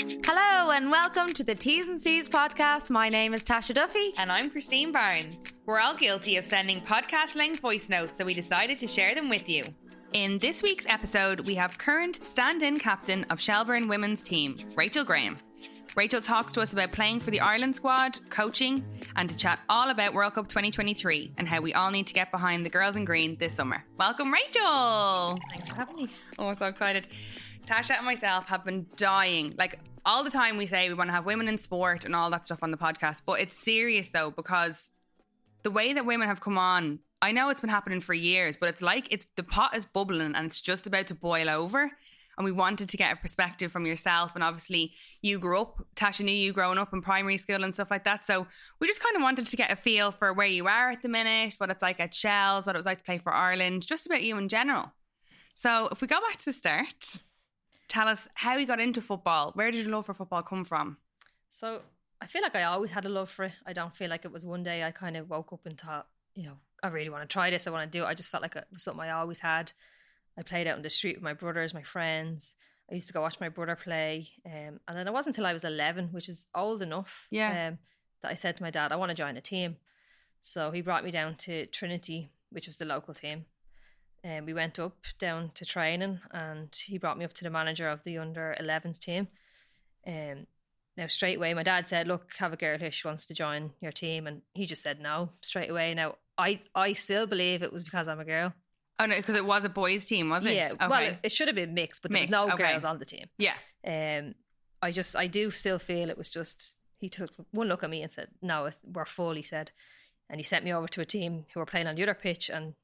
Hello and welcome to the T's and C's podcast. My name is Tasha Duffy. And I'm Christine Barnes. We're all guilty of sending podcast length voice notes, so we decided to share them with you. In this week's episode, we have current stand in captain of Shelbourne women's team, Rachel Graham. Rachel talks to us about playing for the Ireland squad, coaching, and to chat all about World Cup 2023 and how we all need to get behind the girls in green this summer. Welcome, Rachel! Thanks for having me. Oh, so excited. Tasha and myself have been dying. Like all the time, we say we want to have women in sport and all that stuff on the podcast, but it's serious though because the way that women have come on, I know it's been happening for years, but it's like it's the pot is bubbling and it's just about to boil over. And we wanted to get a perspective from yourself. And obviously, you grew up, Tasha knew you growing up in primary school and stuff like that. So we just kind of wanted to get a feel for where you are at the minute, what it's like at Shels, what it was like to play for Ireland, just about you in general. So if we go back to the start, tell us how you got into football. Where did your love for football come from? So I feel like I always had a love for it. I don't feel like it was one day I kind of woke up and thought, you know, I really want to try this. I want to do it. I just felt like it was something I always had. I played out in the street with my brothers, my friends. I used to go watch my brother play. Um, and then it wasn't until I was 11, which is old enough, Yeah. um, that I said to my dad, I want to join a team. So he brought me down to Trinity, which was the local team. And we went up down to training, and he brought me up to the manager of the under 11s team. Um, now, straight away, my dad said, Look, have a girl here. She wants to join your team. And he just said no straight away. Now, I, I still believe it was because I'm a girl. Oh no, because it was a boys' team, was it? Yeah, Okay. well, it, it should have been mixed, but there Mixed, was no okay. girls on the team. yeah. Um, I just, I do still feel it was just he took one look at me and said, "No, we're full." He said, and he sent me over to a team who were playing on the other pitch, and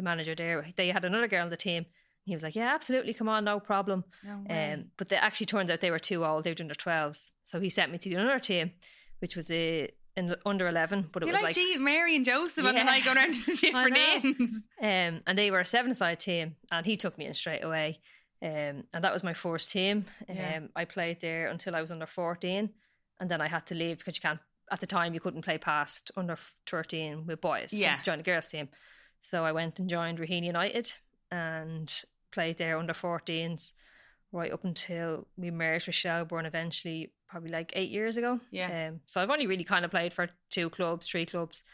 the manager there, they had another girl on the team. He was like, "Yeah, absolutely, come on, no problem." No Um, but they actually turns out they were too old; they were under twelves. So he sent me to the other team, which was a in under eleven, but it You're was like, like Mary and Joseph, and then Yeah. I go down to the different names. Um, and they were a seven-side team, and he took me in straight away. Um, and that was my first team. Um, Yeah. I played there until I was under fourteen, and then I had to leave because you can't. At the time, you couldn't play past under thirteen with boys. Yeah. you joined a girls team. So I went and joined Raheny United and played there under 14s right up until we merged with Shelbourne eventually, probably like eight years ago. Yeah. Um, so I've only really kind of played for two clubs, three clubs,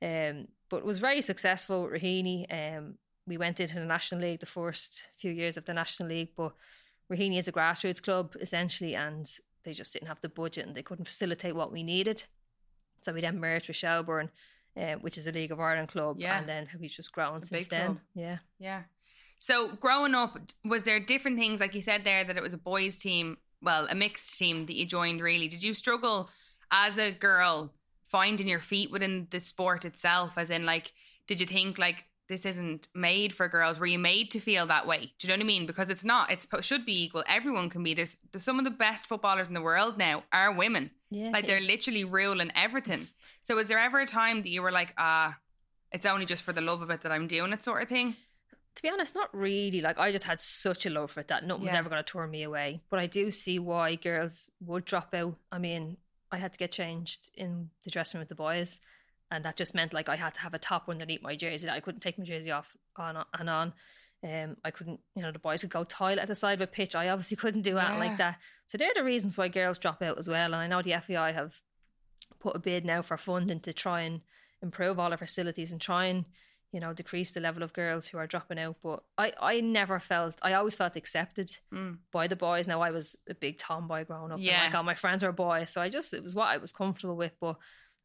um, but was very successful with Raheny. Um, we went into the National League the first few years of the National League, but Raheny is a grassroots club essentially, and they just didn't have the budget and they couldn't facilitate what we needed. So we then merged with Shelbourne, um, which is a League of Ireland club, Yeah. and then we've just grown It's since then. club. Yeah. Yeah. So growing up, was there different things like you said there that it was a boys' team, well, a mixed team that you joined? Really, did you struggle as a girl finding your feet within the sport itself? As in, like, did you think like this isn't made for girls? Were you made to feel that way? Do you know what I mean? Because it's not. It's it should be equal. Everyone can be. There's, there's some of the best footballers in the world now are women. Yeah. Like they're literally ruling everything. So was there ever a time that you were like, ah, it's only just for the love of it that I'm doing it, sort of thing? to be honest, not really. Like I just had such a love for it that nothing was ever going to turn me away. But I do see why girls would drop out. I mean, I had to get changed in the dressing room with the boys, and that just meant like I had to have a top underneath my jersey. that I couldn't take my jersey off on and on. Um, I couldn't, you know, the boys could go toilet at the side of a pitch. I obviously couldn't do anything Yeah. like that. So they're the reasons why girls drop out as well. And I know the FAI have put a bid now for funding to try and improve all our facilities and try and you know decrease the level of girls who are dropping out but i i never felt i always felt accepted Mm. by the boys now i was a big tomboy growing up Yeah. and like all my friends were boys so i just it was what i was comfortable with but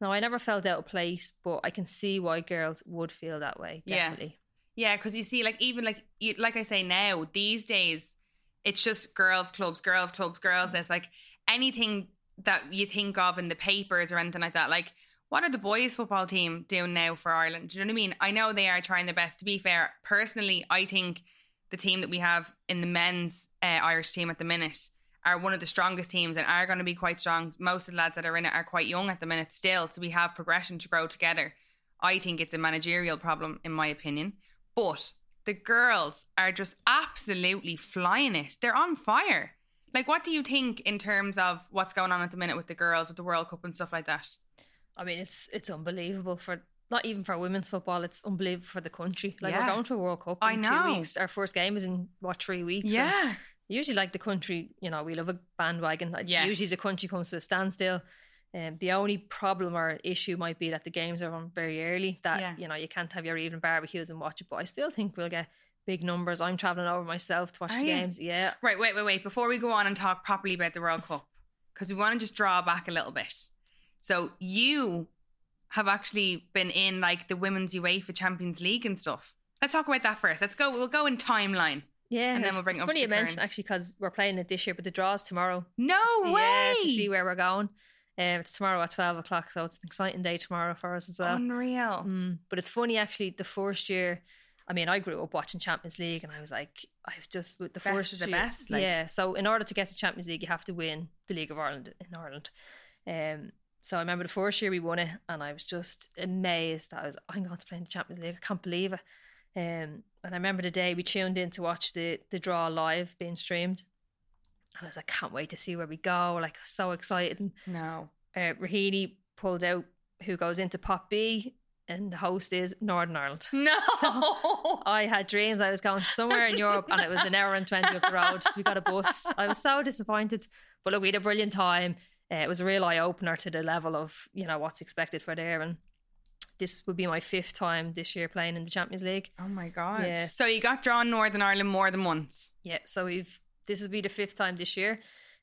no i never felt out of place but i can see why girls would feel that way definitely Yeah, because you see, like even like you, like I say now, these days, it's just girls' clubs, girls' clubs, girls. There's like anything that you think of in the papers or anything like that. Like, what are the boys' football team doing now for Ireland? Do you know what I mean? I know they are trying their best. To be fair, personally, I think the team that we have in the men's uh, Irish team at the minute are one of the strongest teams and are going to be quite strong. Most of the lads that are in it are quite young at the minute still, so we have progression to grow together. I think it's a managerial problem, in my opinion. But the girls are just absolutely flying it. They're on fire. Like, what do you think in terms of what's going on at the minute with the girls, with the World Cup and stuff like that? I mean, it's it's unbelievable for not even for women's football. It's unbelievable for the country. Like Yeah. we're going to a World Cup I in know. two weeks. Our first game is in what three weeks. and usually like the country, you know, we love a bandwagon. Like, Yes. Usually the country comes to a standstill. Um, the only problem or issue might be that the games are on very early. That Yeah. you know you can't have your evening barbecues and watch it. But I still think we'll get big numbers. I'm traveling over myself to watch Are the you? games. Yeah, Right, wait, wait, wait. Before we go on and talk properly about the World Cup, because we want to just draw back a little bit. So you have actually been in like the women's UEFA Champions League and stuff. Let's talk about that first. Let's go. We'll go in timeline. yeah. And then we'll bring it's it up funny you the mention current. actually because we're playing it this year, but the draw's tomorrow. No way. Yeah, to see where we're going. Um, it's tomorrow at twelve o'clock, so it's an exciting day tomorrow for us as well. Unreal. Mm, but it's funny actually. The first year, I mean, I grew up watching Champions League, and I was like, I just with the Best first of the year- best, like- yeah. So in order to get to Champions League, you have to win the League of Ireland in Ireland. Um, so I remember the first year we won it, and I was just amazed. I was, I'm going to play in the Champions League. I can't believe it. Um, and I remember the day we tuned in to watch the the draw live being streamed, and I was like, can't wait to see where we go. Like so excited. No. uh, Raheny pulled out who goes into Pot B, and the host is Northern Ireland. No. I had dreams I was going somewhere in Europe, and it was an hour and twenty up the road. We got a bus. I was so disappointed, but look, we had a brilliant time. Uh, it was a real eye opener to the level of you know what's expected for there, and this would be my fifth time this year playing in the Champions League. oh my god. Yeah. So you got drawn Northern Ireland more than once. Yeah, so we've this will be the fifth time this year.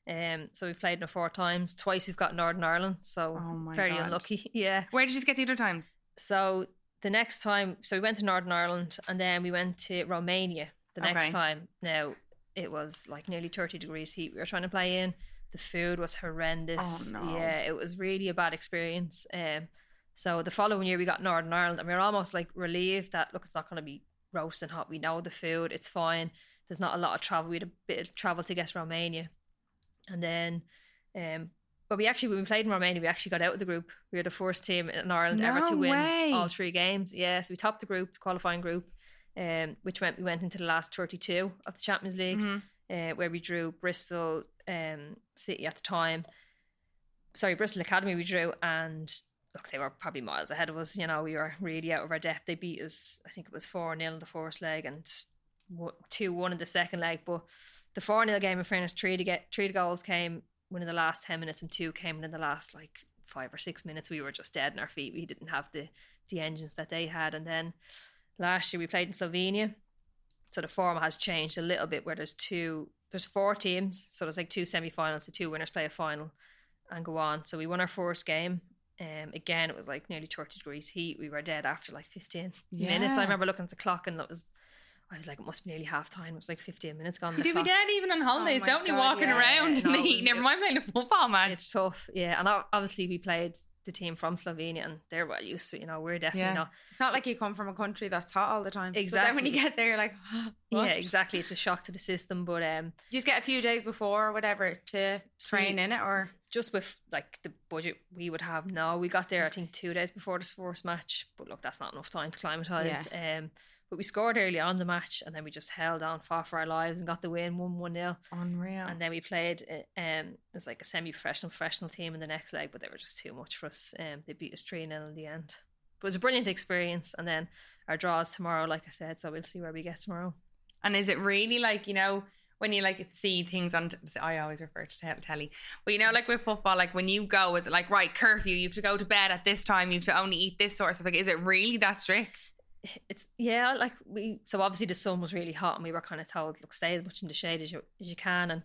Um, so we've played in it four times. Twice we've got Northern Ireland, so Oh very God. unlucky. Yeah. Where did you get the other times? So the next time, so we went to Northern Ireland and then we went to Romania the next Okay. time. Now it was like nearly 30 degrees heat we were trying to play in. The food was horrendous. Oh, no. Yeah, it was really a bad experience. Um, so the following year we got Northern Ireland and we were almost like relieved that look, it's not going to be roasting hot. We know the food, it's fine. There's not a lot of travel. We had a bit of travel to get to Romania, and then, um, but we actually when we played in Romania, we actually got out of the group. We were the first team in Ireland ever to win way. all three games. Yeah, so we topped the group, qualifying group, um, which meant we went into the last 32 of the Champions League, Mhm. uh, where we drew Bristol um, City at the time. Sorry, Bristol Academy we drew, and look, they were probably miles ahead of us. You know, we were really out of our depth. They beat us, I think it was 4 0 in the first leg and 2 1 in the second leg. But the 4 0 game, in fairness, three to get three the goals came within the last 10 minutes, and two came in the last like five or six minutes. We were just dead in our feet. We didn't have the, the engines that they had. And then last year we played in Slovenia. So the form has changed a little bit where there's two, there's four teams. So there's like two semi finals, the two winners play a final and go on. So we won our first game. Um, again, it was like nearly 30 degrees heat. We were dead after like 15 minutes. I remember looking at the clock and it was, I was like, it must be nearly half time. It was like 15 minutes gone. Do we dead even on holidays? my don't we walking yeah. around in No, the heat? was- Never mind playing a football match. It's tough, yeah. And obviously, we played the team from Slovenia, and they're well used to it. You know, we're definitely Yeah. not. It's not like you come from a country that's hot all the time. Exactly. So then when you get there, you're like, what? Yeah, exactly. It's a shock to the system, but um, You just get a few days before or whatever to train See- in it, or just with like the budget we would have now, we got there I think two days before this first match. But look, that's not enough time to climatise. Um, but we scored early on the match, and then we just held on, fought for our lives, and got the win, one one nil. Unreal. And then we played uh, um as like a semi-professional professional team in the next leg, but they were just too much for us. Um, they beat us three 0 in the end. But it was a brilliant experience. And then our draws tomorrow, like I said, so we'll see where we get tomorrow. And is it really like you know when you like see things on? I always refer to tel- telly, but you know, like with football, like when you go, is it like right curfew? You have to go to bed at this time. You have to only eat this sort of stuff. Like, is it really that strict? It's yeah, like we so obviously the sun was really hot, and we were kind of told, look, stay as much in the shade as you as you can. And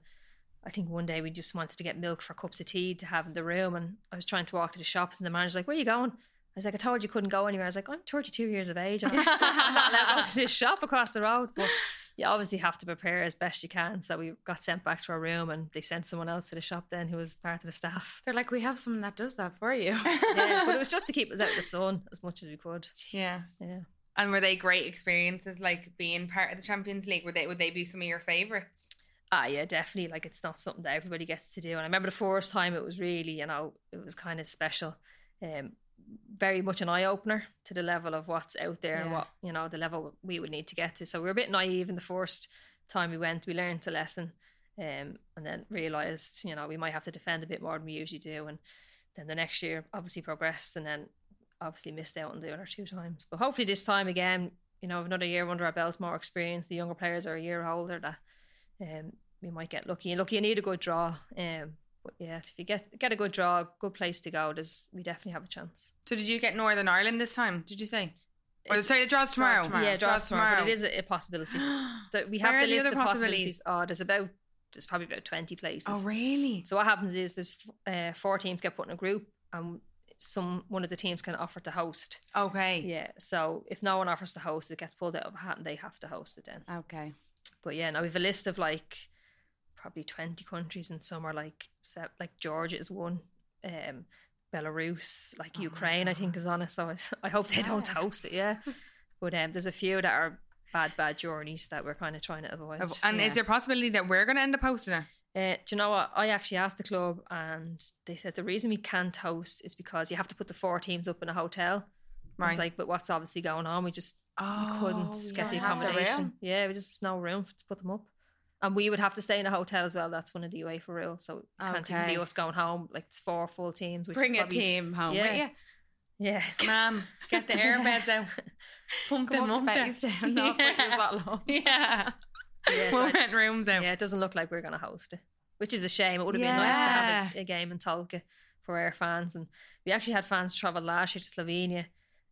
I think one day we just wanted to get milk for cups of tea to have in the room, and I was trying to walk to the shops, and the manager's like, "Where are you going?" I was like, "I told you couldn't go anywhere." I was like, "I'm 32 years of age. I'm not allowed to go to this shop across the road." But you obviously have to prepare as best you can. So we got sent back to our room, and they sent someone else to the shop then who was part of the staff. they're like, we have someone that does that for you. Yeah, but it was just to keep us out of the sun as much as we could. Yeah. Yeah. And were they great experiences? Like being part of the Champions League? Were they would they be some of your favorites? Ah, yeah, definitely. Like it's not something that everybody gets to do. And I remember the first time it was really, you know, it was kind of special. Um, very much an eye opener to the level of what's out there and what you know the level we would need to get to. So we were a bit naive in the first time we went. We learned a lesson, um, and then realized, you know, we might have to defend a bit more than we usually do. And then the next year, obviously progressed, and then obviously missed out on the other two times. But hopefully this time again, you know, another year under our belt, more experience. The younger players are a year older. That um, we might get lucky. Look, you need a good draw. Um, but yeah, if you get get a good draw, good place to go, there's we definitely have a chance. So did you get Northern Ireland this time? Did you say? Or It's- sorry, the draws tomorrow. tomorrow. Yeah, draws Draws tomorrow, but it is a, a possibility. So we have are the the list other of possibilities. possibilities? Oh, there's about there's probably about twenty places. oh, really? So what happens is there's uh, four teams get put in a group, and some one of the teams can offer to host. Okay. Yeah. So if no one offers to host, it gets pulled out of a hat, and they have to host it then. Okay. But yeah, now we've a list of like probably twenty countries, and some are like like Georgia is one, um, Belarus, like Oh Ukraine, I think is on it. So I, I hope they don't host it. Yeah. But um, there's a few that are bad, bad journeys that we're kind of trying to avoid. And Yeah. is there a possibility that we're going to end up hosting it? Uh, do you know what? I actually asked the club, and they said the reason we can't host is because you have to put the four teams up in a hotel. I Right. was like, but what's obviously going on? We just oh, we couldn't you get the accommodation. Yeah, we just no room to put them up, and we would have to stay in a hotel as well. That's one of the UEFA rules, so it can't even be us going home. Like it's four full teams. Which Bring is a team home. Yeah. Yeah. Yeah, Ma'am, get the air beds out. Pump Come them up the down. Not put Yeah. yours that low. Yeah. Yeah, we'll rent rooms out. yeah. It doesn't look like we're going to host it, which is a shame. It would have been nice to have a, a game in Tolka for our fans, and we actually had fans travel last year to Slovenia,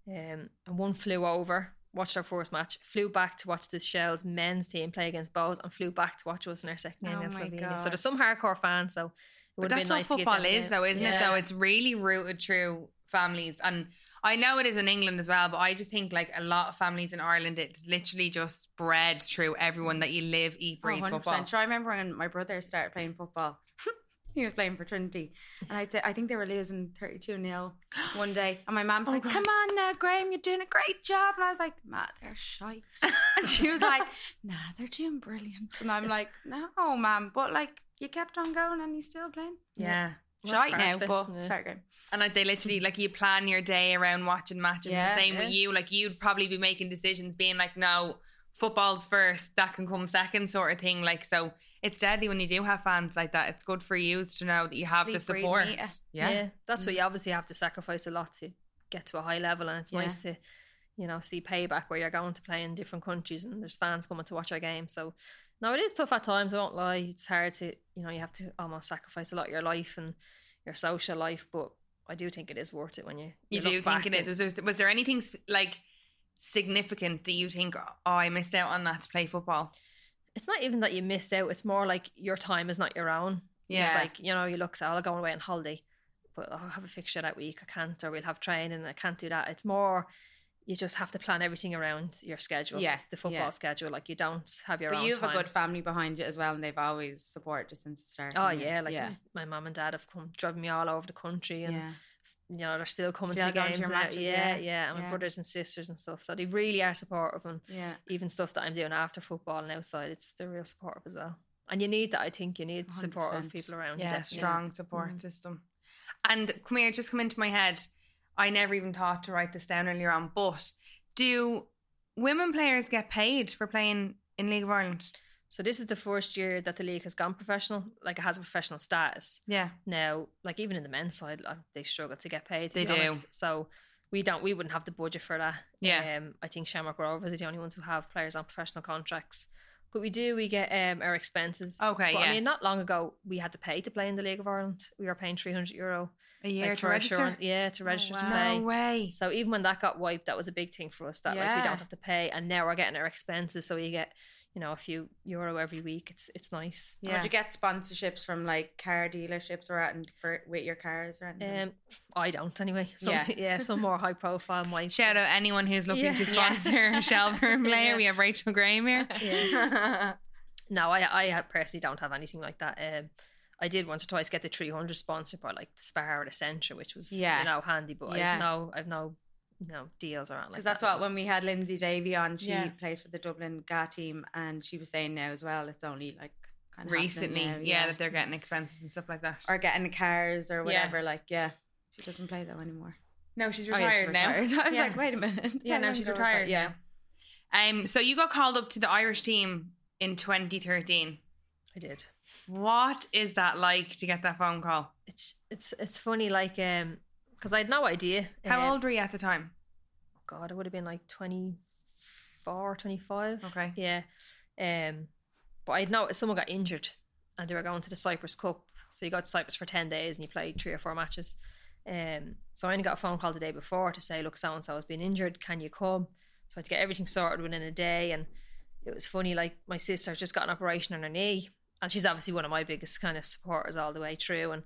um, and one flew over, watched our first match, flew back to watch the Shels men's team play against Bohs, and flew back to watch us in our second game Oh against Slovenia. So there's some hardcore fans, so it would have been nice what to get football is, though, isn't it? Though it's really rooted through families, and I know it is in England as well. But I just think like a lot of families in Ireland, it's literally just bred through everyone that you live, eat, Oh, breathe 100%. football. Sure, I remember when my brother started playing football. he was playing for Trinity. And I, said I think they were losing 32 0 one day. And my mom's Oh, like, God. Come on now, Graham, you're doing a great job. And I was like, Ma, they're shy. And she was like, Nah, they're doing brilliant. And I'm like, No, ma'am. But like, you kept on going and you still playing. Yeah. Well, that's Shy part now, but yeah. sorry, Graham. And like they literally like you plan your day around watching matches. Yeah, the same with you. Like you'd probably be making decisions, being like, no, football's first, that can come second, sort of thing. Like so, it's deadly when you do have fans like that. It's good for you to know that you have the Sleep, breathe, support. and eat it. Yeah. that's what Mm. you obviously have to sacrifice a lot to get to a high level, and it's Yeah. nice to, you know, see payback where you're going to play in different countries and there's fans coming to watch our game. So, no, it is tough at times. I won't lie. It's hard to, you know, you have to almost sacrifice a lot of your life and your social life, but I do think it is worth it when you You, do think it is. Was there, was there anything like significant that you think, oh, I missed out on that to play football? It's not even that you missed out. It's more like your time is not your own. Yeah. It's like, you know, you look, so oh, I'll go away on holiday, but oh, I'll have a fixture that week. I can't, or we'll have training. I can't do that. It's more, you just have to plan everything around your schedule. Yeah, The football yeah. schedule. Like you don't have your But you have time. a good family behind you as well, and they've always supported you since the start. Oh yeah, like yeah, my mum and dad have come driven me all over the country, and yeah. you know they're still coming Still to the to games your matches, yeah, yeah, and my brothers and sisters and stuff. So they really are supportive, and yeah. even stuff that I'm doing after football and outside, it's they're real supportive as well. And you need that. I think you need supportive 100%. people around you. yeah, definitely. strong support Mhm. system. And come here, just come into my head. I never even thought to write this down earlier on, but do women players get paid for playing in League of Ireland? So this is the first year that the league has gone professional, like it has a professional status. Yeah. Now, like even in the men's side, they struggle to get paid. To They do. honest. So we don't, we wouldn't have the budget for that. Yeah. Um, I think Shamrock Rovers are the only ones who have players on professional contracts. But we do, we get um our expenses. Okay, But, yeah. I mean, not long ago we had to pay to play in the League of Ireland. We were paying three hundred euro A year like, to for register? insurance- Yeah, to register to wow. play. No way. So even when that got wiped, that was a big thing for us. That like we don't have to pay, and now we're getting our expenses, so you get you know a few euro every week. It's it's nice. Yeah. Yeah. Would you get sponsorships from like car dealerships or anything for with your cars or anything? Um, I don't anyway. Some, yeah, Yeah. some more high profile might. Shout out anyone who's looking Yeah. to sponsor a Shelbourne player. Yeah. We have Rachel Graham here. Yeah. No, I I personally don't have anything like that. Um, I did once or twice get the three hundred sponsored by like the Spar or the Centra, which was Yeah. you know handy, but Yeah. I've no I've no no deals around like Because that's that. what when we had Lyndsey Davey on, she Yeah. plays for the Dublin GA team, and she was saying now as well, it's only like kind of Recently, yeah, that they're getting expenses and stuff like that. or getting the cars or Yeah. whatever. Like, yeah, she doesn't play though anymore. no, she's Oh, yeah, she's retired now. retired. I was Yeah. like, wait a minute. Yeah, no, she's that? retired Yeah, Um, so you got called up to the Irish team in 2013. I did. What is that like to get that phone call? It's it's it's funny like um because I had no idea. How um, old were you at the time? God, I would have been like 24, 25. Okay. Yeah. Um, but I know someone got injured and they were going to the Cyprus Cup. So you go to Cyprus for ten days and you play three or four matches. Um, so I only got a phone call the day before to say, look, so and so has been injured. Can you come? So I had to get everything sorted within a day. And it was funny, like my sister just got an operation on her knee, and she's obviously one of my biggest kind of supporters all the way through. And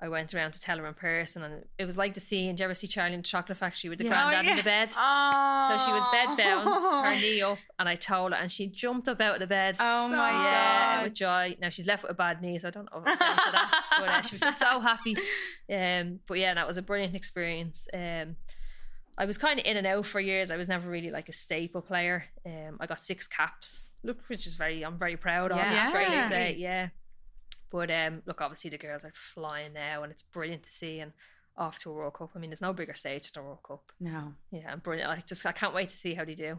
I went around to tell her in person, and it was like the scene. Did you ever see Charlie in the Chocolate Factory with the Yeah. granddad Oh, in the bed? Oh. So she was bed bound, her knee up, and I told her, and she jumped up out of the bed. Oh So- my yeah, god. with joy. Now she's left with a bad knee, so I don't know if that. But uh, she was just so happy. Um, but yeah, that was a brilliant experience. Um, I was kind of in and out for years. I was never really like a staple player. Um, I got six caps, look, which is very, I'm very proud of. Yeah. It's great Yeah. to say, yeah. But um, look, obviously the girls are flying now, and it's brilliant to see. And off to a World Cup. I mean, there's no bigger stage than a World Cup. No, Yeah, and brilliant. I just I can't wait to see how they do.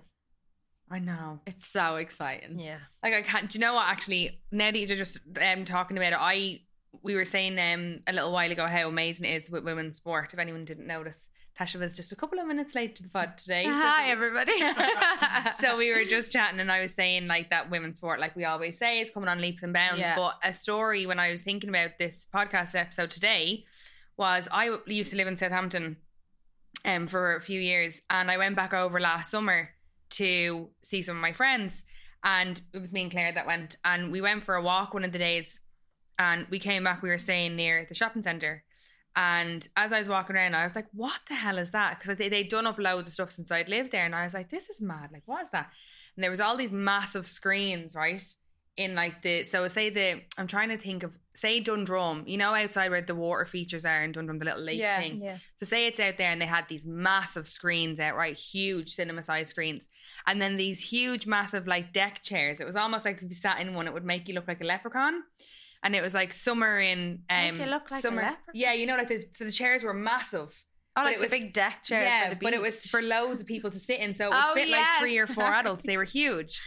I know. it's so exciting. Yeah. Like I can't. Do you know what? Actually, now that you're just um talking about it, I we were saying um a little while ago how amazing it is with women's sport. If anyone didn't notice, Tasha was just a couple of minutes late to the pod today. so Hi, everybody. so we were just chatting and I was saying like that women's sport, like we always say, it's coming on leaps and bounds. Yeah. But a story when I was thinking about this podcast episode today was I used to live in Southampton um, for a few years and I went back over last summer to see some of my friends and it was me and Claire that went and we went for a walk one of the days and we came back we were staying near the shopping centre and as I was walking around, I was like, what the hell is that? Because they, they'd done up loads of stuff since I'd lived there. And I was like, this is mad. Like, what is that? And there was all these massive screens, right? In like the, so say the, I'm trying to think of, say Dundrum, you know, outside where the water features are in Dundrum, the little lake Yeah. thing. Yeah. So say it's out there and they had these massive screens out, right? Huge cinema size screens. And then these huge, massive like deck chairs. It was almost like if you sat in one, it would make you look like a leprechaun. And it was like summer in um Make you look like summer. Yeah, you know, like the so the chairs were massive. Oh, But like it the was- big deck chairs yeah, for the beach. but it was for loads of people to sit in, so it would Oh, fit like three or four adults. They were huge.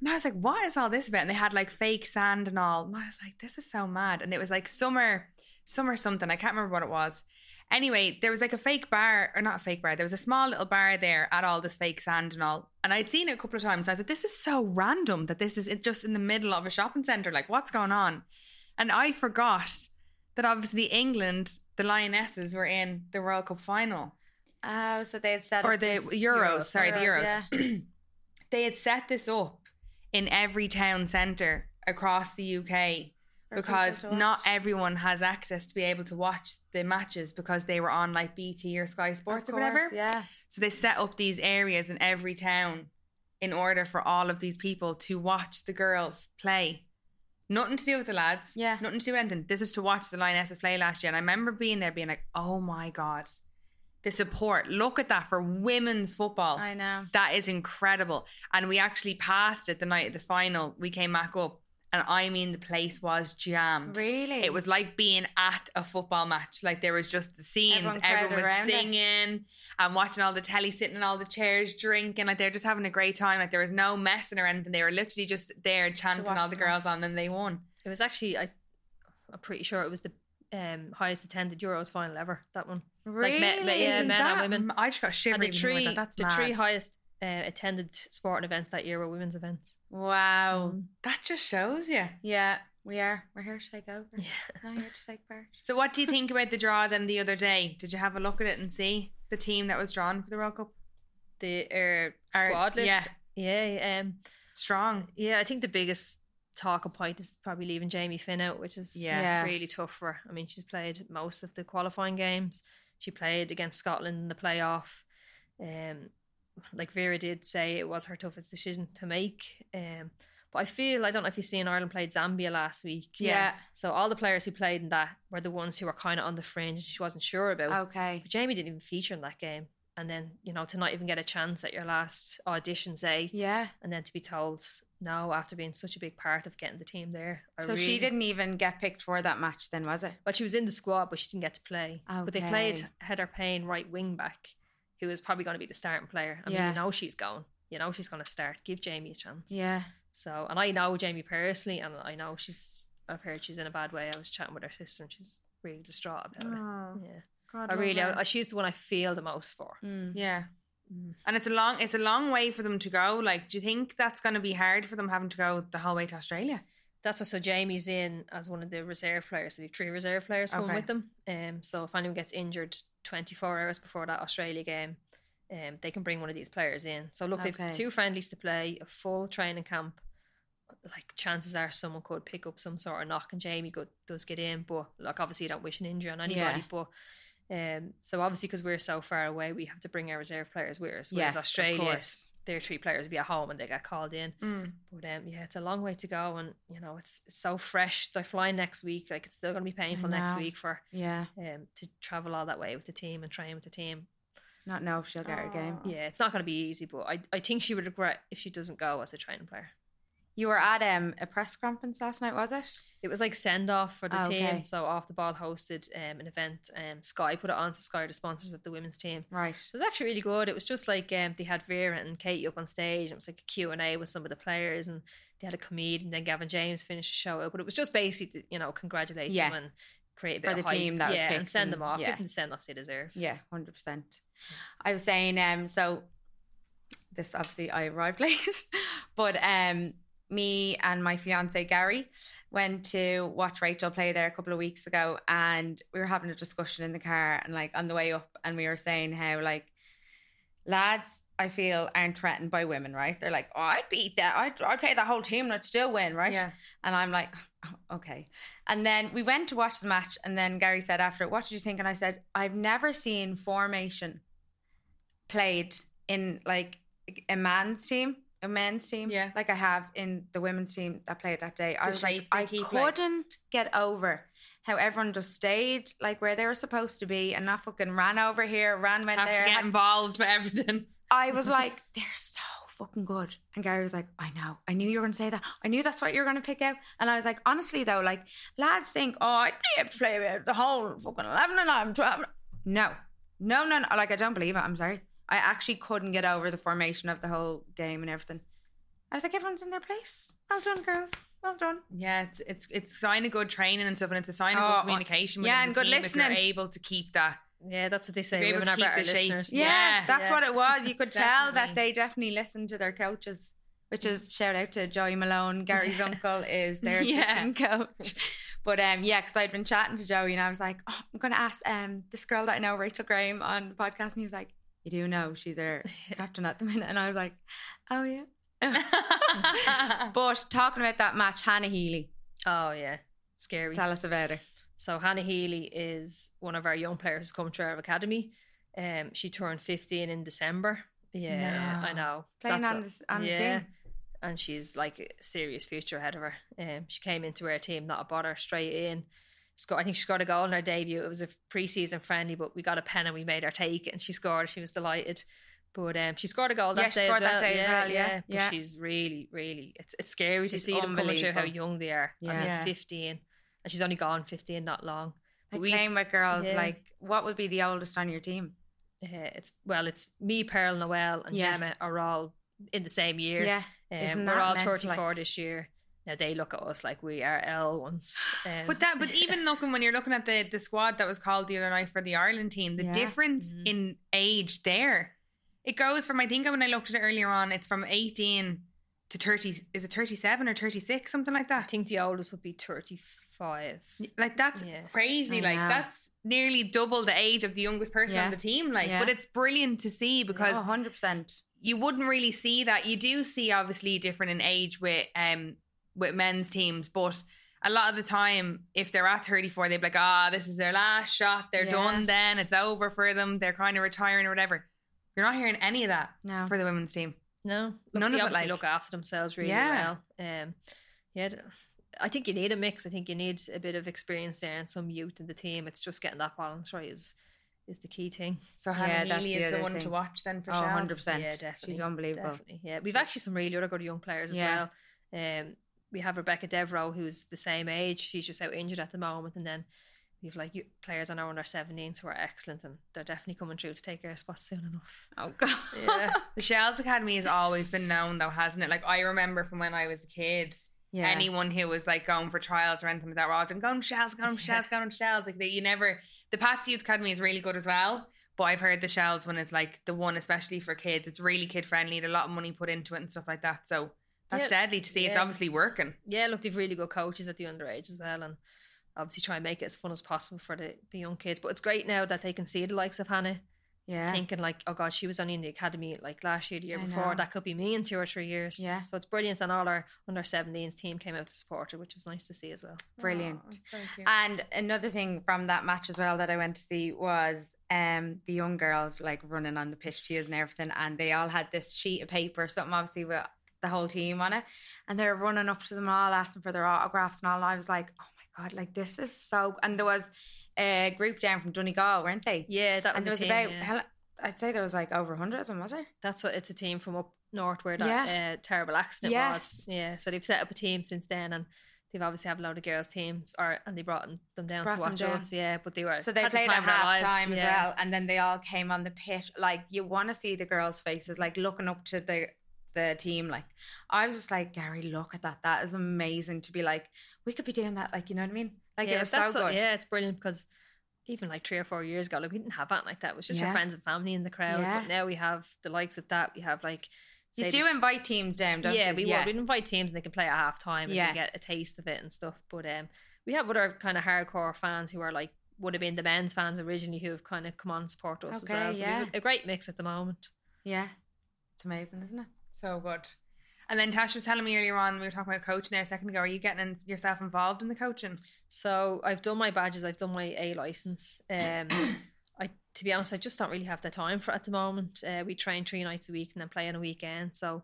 And I was like, what is all this about? And they had like fake sand and all. And I was like, this is so mad. And it was like summer, summer something. I can't remember what it was. Anyway, there was like a fake bar, or not a fake bar. There was a small little bar there at all this fake sand and all. And I'd seen it a couple of times. I was like, this is so random that this is it just in the middle of a shopping centre. Like, what's going on? And I forgot that obviously England, the Lionesses, were in the World Cup final Oh, so they had set or up the these Euros, sorry, the Euros. yeah. they had set this up in every town centre across the UK For because not everyone has access to be able to watch the matches because they were on like BT or Sky Sports Of or whatever. Yeah. So they set up these areas in every town in order for all of these people to watch the girls play. Nothing to do with the lads. Yeah. Nothing to do with anything. This is to watch the Lionesses play last year. And I remember being there being like, oh my God, the support. Look at that for women's football. I know. That is incredible. And we actually passed it the night of the final. We came back up, and I mean, the place was jammed. Really? It was like being at a football match. Like there was just the scenes, Everyone everyone, was around it. singing and watching all the telly, sitting in all the chairs, drinking. Like they're just having a great time. Like there was no messing or anything. They were literally just there chanting all the girls on, and they won. It was actually I I'm pretty sure it was the um, highest attended Euros final ever. That one. really. Like, me- me- yeah, Isn't men and women. I just got And the three about that. That's the mad. three highest uh, attended sporting events that year were women's events. Wow. Mm. That just shows you. Yeah, we are. We're here to take over. Yeah. Not here to take part. So, what do you think about the draw then the other day? Did you have a look at it and see the team that was drawn for the World Cup? The uh, Our- squad list. yeah. Yeah. Um. Strong. Yeah. I think the biggest talking point is probably leaving Jamie Finn out, which is Yeah. Yeah. really tough for her. I mean, she's played most of the qualifying games. She played against Scotland in the playoff. Um, like Vera did say, it was her toughest decision to make. Um, but I feel I don't know if you've seen Ireland played Zambia last week. Yeah. So all the players who played in that were the ones who were kind of on the fringe. She wasn't sure about. Okay. But Jamie didn't even feature in that game. And then you know to not even get a chance at your last audition, say, Yeah. and then to be told no after being such a big part of getting the team there. I So she didn't even get picked for that match, then, was it? But she was in the squad, but she didn't get to play. But they played Okay. Heather Payne, right wing back, who is probably going to be the starting player. I mean, you know she's going. You know she's going to start. Give Jamie a chance. Yeah. So, and I know Jamie personally, and I know she's. I've heard she's in a bad way. I was chatting with her sister, and she's really distraught about Oh, it. Yeah, God I really. I, she's the one I feel the most for. Mm. yeah. Mm. And it's a long, it's a long way for them to go. Like, do you think that's going to be hard for them having to go the whole way to Australia? That's what. So Jamie's in as one of the reserve players. So they have three reserve players coming Okay. with them. Um, so if anyone gets injured 24 hours before that Australia game, um, they can bring one of these players in. So look, Okay. they've two friendlies to play, a full training camp. Like chances are someone could pick up some sort of knock, and Jamie does get in. But like obviously, you don't wish an injury on anybody. Yeah. But um, so obviously because we're so far away, we have to bring our reserve players with us. Yes, Whereas of Australia. Their three players would be at home and they get called in. Mm. But um, yeah, it's a long way to go, and you know it's, it's so fresh. They're flying next week. Like it's still going to be painful next week for Yeah, um to travel all that way with the team and train with the team. not know if she'll get her game. Yeah, it's not going to be easy, but I I think she would regret if she doesn't go as a training player. You were at um, a press conference last night, was it? It was like send off for the Oh, okay. team. So off the ball hosted um, an event. Um, Sky put it on to Sky, the sponsors of the women's team. Right. It was actually really good. It was just like um, they had Vera and Katie up on stage. It was like a Q and A with some of the players, and they had a comedian. Then Gavin James finished the show out, but it was just basically to, you know congratulate Yeah. them and create a bit For of the hype. team that was yeah, and send them and- off. yeah. Give them the send off they deserve. Yeah, hundred percent. I was saying, um, so this obviously I arrived late, but um, me and my fiance Gary went to watch Rachel play there a couple of weeks ago, and we were having a discussion in the car and like on the way up, and we were saying how like lads, I feel aren't threatened by women, right? They're like, oh, I'd beat that, I'd, I'd play the whole team and I'd still win, right? Yeah. And I'm like, "Oh, okay. And then we went to watch the match, and then Gary said after, it, "What did you think?" And I said, "I've never seen formation played in like a man's team, a men's team, Yeah. like I have in the women's team that played that day." I was like, I keep, couldn't get over how everyone just stayed like where they were supposed to be and not fucking ran over here, ran went Have there. to get had- involved with everything. I was like, they're so fucking good. And Gary was like, I know. I knew you were going to say that. I knew that's what you were going to pick out. And I was like, honestly, though, like, lads think, oh, I'd be able to play with the whole fucking 11 and I'm 12. No, no, no, no. Like, I don't believe it. I'm sorry. I actually couldn't get over the formation of the whole game and everything. I was like, everyone's in their place. Well done, girls. Well done. Yeah, it's it's it's a sign of good training and stuff, and it's a sign of Oh, good communication. yeah, and the good team If you're listening. able to keep that, Yeah, that's what they say. able Women to are keep better the shape. listeners. Yeah, Yeah, that's yeah. what it was. You could tell that they definitely listened to their coaches, which is shout out to Joey Malone. Gary's Yeah. uncle is their Yeah. assistant coach. But um, yeah, because I'd been chatting to Joey and I was like, oh, I'm going to ask um this girl that I know, Rachel Graham, on the podcast, and he was like, You do know she's our captain at the minute, and I was like, Oh yeah. but talking about that match, Hannah Healy, Oh yeah, scary. tell us about her. So Hannah Healy is one of our young players who's come through our academy. Um, she turned 15 in December. Yeah, I know. Playing That's on, a- this, on yeah. the team. And she's like a serious future ahead of her. Um, she came into our team, not a bother, straight in. Score, I think she scored a goal in her debut. It was a preseason friendly, but we got a pen and we made her take and she scored. She was delighted. But um, she scored a goal that Yeah, she day scored as that well. day as well, yeah, But yeah. she's really, really. It's it's scary to see them coming through how young they are. I mean, Yeah. 15, and she's only gone 15 not long. We used- playing with girls, yeah. like what would be the oldest on your team? uh, it's well, it's me, Pearl, Noelle, and Yeah. Gemma are all in the same year. Yeah. um, we're all 34 like- this year. Now they look at us like we are L ones. Um, But that, but even looking when you're looking at the the squad that was called the other night for the Ireland team, the Yeah. difference Mhm. in age there, it goes from I think when I looked at it earlier on, it's from 18 to 30. Is it 37 or 36, something like that? I think the oldest would be 35. Like that's Yeah. crazy. I Like know. that's nearly double the age of the youngest person Yeah. on the team. Like, Yeah. but it's brilliant to see because oh, 100%. you wouldn't really see that. You do see obviously different in age with um with men's teams, but a lot of the time, if they're at 34, they'd be like, ah, this is their last shot. They're Yeah. done then. It's over for them. They're kind of retiring or whatever. You're not hearing any of that No. for the women's team. No, look, None they of it, like- look after themselves really Yeah. well. Um, yeah, I think you need a mix. I think you need a bit of experience there and some youth in the team. It's just getting that balance right is is the key thing. So Yeah, Hannah Healy is the other one thing. to watch then for Oh, Shels. 100%. Yeah, definitely. She's unbelievable. Definitely. Yeah, we've actually some really other good young players as Yeah. well. Um, we have Rebecca Devro, who's the same age. She's just out injured at the moment, and then we've like players on our under 17s who are excellent, and they're definitely coming through to take our spots soon enough. Oh, God. Yeah. The Shels Academy has always been known though, hasn't it? Like I remember from when I was a kid, yeah. anyone who was like going for trials or anything like that, were always like, going to Shels, going. Shels, going to Shels. Like they, you never, the Pats Youth Academy is really good as well. But I've heard the Shells one is like the one, especially for kids. It's really kid friendly. A lot of money put into it and stuff like that. So That's Yeah, deadly to see. It's obviously working. yeah, look, they've really good coaches at the underage as well, and obviously try and make it as fun as possible for the, the young kids. But it's great now that they can see the likes of Hannah Yeah. thinking like, oh god, she was only in the academy like last year, the year I before. know. That could be me in two or three years. Yeah. So it's brilliant, and all our under 17s team came out to support her, which was nice to see as well. Brilliant. Oh, it's so cute. And another thing from that match as well that I went to see was um the young girls like running on the pitch cheers and everything, and they all had this sheet of paper, something obviously with the whole team on it, and they were running up to them all asking for their autographs and all. And I was like, oh my god, like this is so. And there was a group down from Donegal, weren't they? Yeah, that was, and there was team, about yeah. hell, I'd say there was like over hundred of them, was there? That's what it's a team from up north where that uh, terrible accident Yes. was. Yeah, so they've set up a team since then, and they've obviously have a lot of girls teams, or and they brought them down Brought to watch down. us. Yeah, but they were So they had the played time at half time as yeah. well, and then they all came on the pitch. Like you want to see the girls' faces, like looking up to the the team. Like I was just like, Gary, look at that. That is amazing to be like, we could be doing that. Like you know what I mean? Like yeah, it was so that's good. yeah, it's brilliant because even like three or four years ago, like we didn't have that like that. It was just Yeah. your friends and family in the crowd. Yeah. But now we have the likes of that. We have like You do the- invite teams down, don't yeah, you? we would. We'd invite teams and they can play at half time and Yeah. they get a taste of it and stuff. But um, we have other kind of hardcore fans who are like would have been the men's fans originally who have kind of come on and support us as well. So we yeah. have a great mix at the moment. Yeah, it's amazing, isn't it? So good. And then Tash was telling me earlier on, we were talking about coaching there a second ago. Are you getting in, yourself involved in the coaching? So I've done my badges. I've done my A license. Um, I to be honest, I just don't really have the time for it at the moment. Uh, we train three nights a week and then play on a weekend. So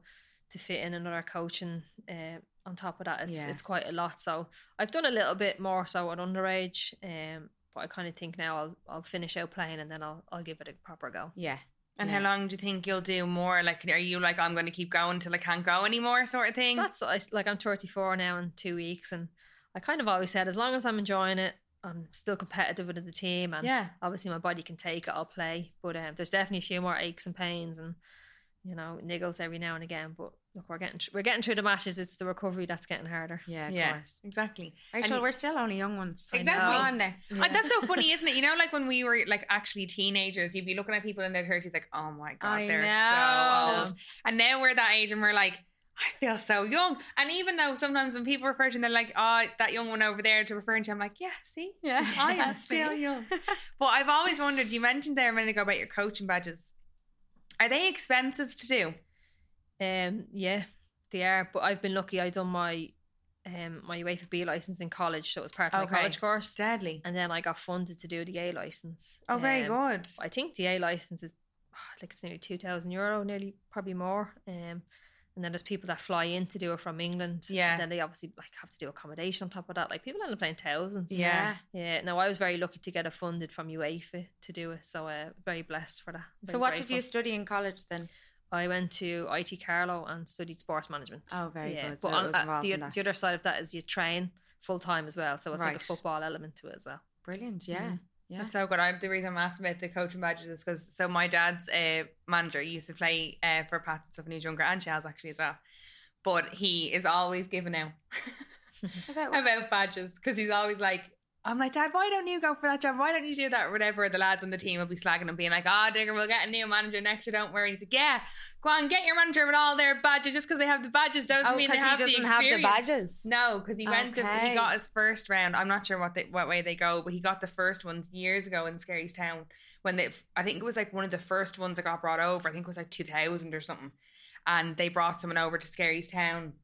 to fit in another coaching uh, on top of that, it's Yeah. it's quite a lot. So I've done a little bit more so at underage. Um, but I kind of think now I'll I'll finish out playing and then I'll I'll give it a proper go. Yeah. And Yeah. how long do you think you'll do more? Like, are you like, I'm going to keep going till I can't go anymore, sort of thing? That's like I'm 34 now in two weeks, and I kind of always said as long as I'm enjoying it, I'm still competitive with the team, and yeah. obviously my body can take it, I'll play. But um, there's definitely a few more aches and pains and you know niggles every now and again. But look, we're getting we're getting through the matches. It's the recovery that's getting harder. Yeah, of Yeah, course. exactly. Rachel, you- we're still only young ones. Exactly. know. Go on now. Uh, that's so funny, isn't it? You know, like when we were like actually teenagers, you'd be looking at people in their 30s like, oh my God, I they're know. so old. And now we're that age and we're like, I feel so young. And even though sometimes when people refer to me, they're like, oh, that young one over there to referring to, I'm like, yeah, see, Yeah, I am still young. But I've always wondered, you mentioned there a minute ago about your coaching badges. Are they expensive to do? Um, yeah, they are. But I've been lucky. I done my um my UEFA B license in college, so it was part of Okay. my college course. Deadly. And then I got funded to do the A license. Oh, very Um, good. I think the A license is like it's nearly two thousand euro, nearly probably more. Um, and then there's people that fly in to do it from England. Yeah. And then they obviously like have to do accommodation on top of that. Like people end up paying thousands. Yeah. Yeah. No, I was very lucky to get it funded from UEFA to do it. So uh, very blessed for that. So Very what did you study in college then? I went to IT Carlow and studied sports management. Oh, very yeah. good. But So on, uh, the, the other side of that is you train full time as well. So it's like a football element to it as well. Brilliant. Yeah. Mhm. Yeah. That's so good. I, the reason I'm asking about the coaching badges is because so my dad's uh, manager he used to play uh, for Pats and stuff when he was younger, and Shells actually as well. But he is always giving out About about badges because he's always like, I'm like, Dad, why don't you go for that job? Why don't you do that? Or whatever. The lads on the team will be slagging him, being like, Ah, Digger, we'll get a new manager next year. Don't worry. He's like, Yeah, go on, get your manager with all their badges. Just because they have the badges doesn't Oh, mean they have he the doesn't have the experience. badges. No, because he went. The, he got his first round. I'm not sure what they, what way they go, but he got the first ones years ago in Skerries Town when they. I think it was like one of the first ones that got brought over. I think it was like 2000 or something, and they brought someone over to Skerries Town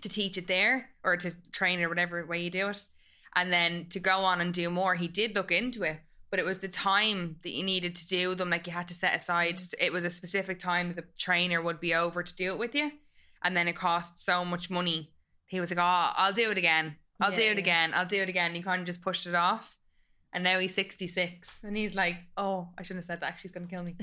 to teach it there or to train or whatever way you do it, and then to go on and do more. He did look into it. But it was the time that you needed to do them, like you had to set aside. Mm. It was a specific time that the trainer would be over to do it with you, and then it cost so much money he was like, "Oh, I'll do it again. I'll do it yeah. again. I'll do it again." And he kind of just pushed it off, and now he's sixty six, and he's like, "Oh, I shouldn't have said that. She's gonna kill me."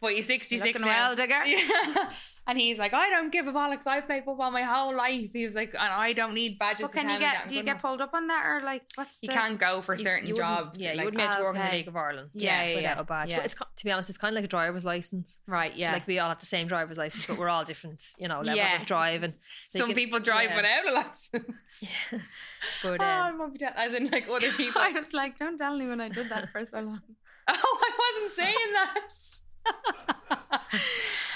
But he's sixty You're six looking now. well, Digger. Yeah. And he's like, "I don't give a bollocks. I played football my whole life." He was like, "And I don't need badges." But can tell you get? Do you get enough." pulled up on that or like what's You the? can't go for You- certain you wouldn't- jobs. Yeah, you like, wouldn't be able to work in the Okay. League of Ireland. Yeah, yeah, without yeah. a badge. Yeah. But it's to be honest, it's kind of like a driver's license. Right. Yeah. Like we all have the same driver's license, but we're all different, you know, levels Yeah. of driving. So some can- people drive yeah. without a license. But oh, um, I won't be tell- as in like other people. I was like, don't tell me when I did that first one. Oh, I wasn't saying that.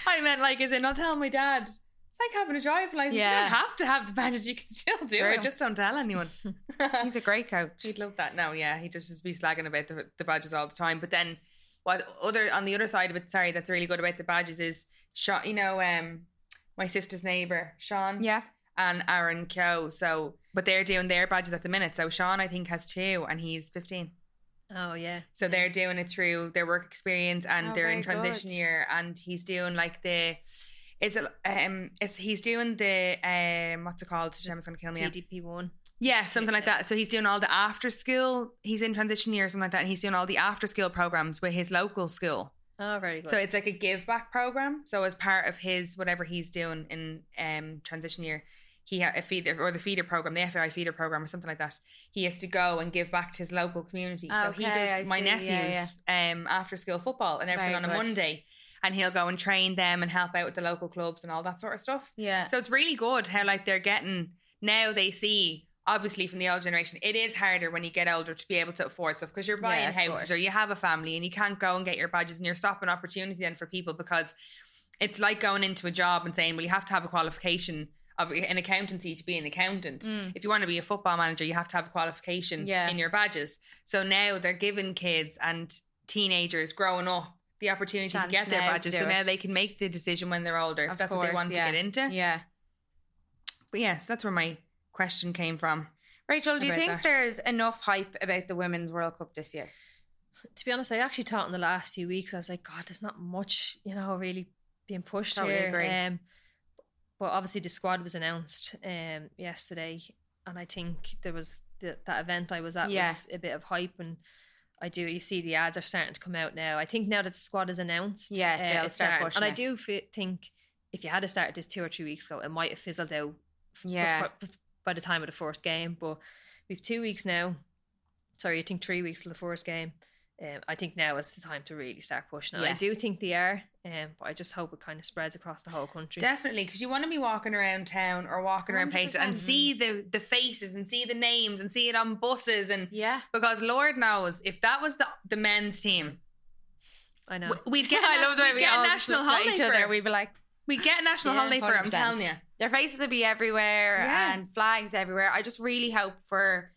I meant like is it? I'll tell my dad. It's like having a driving license. Yeah. You don't have to have the badges. You can still do True. it. Just don't tell anyone. He's a great coach. He'd love that. No, yeah, he just just be slagging about the, the badges all the time. But then, what other on the other side of it? Sorry, that's really good about the badges is Sean. You know, um, my sister's neighbor Sean Yeah. and Aaron Keogh. So, but they're doing their badges at the minute. So Sean, I think, has two, and he's fifteen. Oh yeah. So they're doing it through their work experience, and Oh, they're in transition good. year, and he's doing like the. It's a, um it's he's doing the um what's it called? Gemma's gonna kill me. PDP one. Yeah, something like that. So he's doing all the after school. He's in transition year or something like that. And he's doing all the after school programs with his local school. Oh, very good. So it's like a give back program. So as part of his whatever he's doing in um transition year, he had a feeder or the feeder program, the FAI feeder program or something like that. He has to go and give back to his local community. so he Okay, does I my see. nephews Yeah, um after school football and everything Very on a good. Monday. And he'll go and train them and help out with the local clubs and all that sort of stuff. Yeah. So it's really good how like they're getting now they see obviously from the old generation it is harder when you get older to be able to afford stuff because you're buying Yeah, houses or you have a family and you can't go and get your badges and you're stopping opportunity then for people because it's like going into a job and saying well you have to have a qualification of an accountancy to be an accountant Mm. if you want to be a football manager you have to have a qualification Yeah. in your badges so now they're giving kids and teenagers growing up the opportunity to get their badges do so now they can make the decision when they're older if Of that's what they want yeah. to get into Yeah. but yes, that's where my question came from. Rachel, do you think that. there's enough hype about the Women's World Cup this year? to be honest, I actually thought in the last few weeks, I was like, God, there's not much, you know, really being pushed Totally here. agree. Um, but obviously, the squad was announced um yesterday, and I think there was the, that event I was at Yeah. was a bit of hype, and I do you see the ads are starting to come out now. I think now that the squad is announced, Yeah, uh, they'll it's start pushing and I do fe- think if you had started this two or three weeks ago, it might have fizzled out Yeah. before- by the time of the first game. But we've two weeks now. Sorry, I think three weeks till the first game. Um, I think now is the time to really start pushing it. I do think they are, um, but I just hope it kind of spreads across the whole country. Definitely, because you want to be walking around town or walking around places and see the the faces and see the names and see it on buses and Yeah. because Lord knows if that was the the men's team, I know. we'd get a I love the way we'd get a all national just look at holiday each for other. We'd be like, We'd get a national Yeah, holiday for it. I'm telling you. their faces would be everywhere Yeah. and flags everywhere. I just really hope for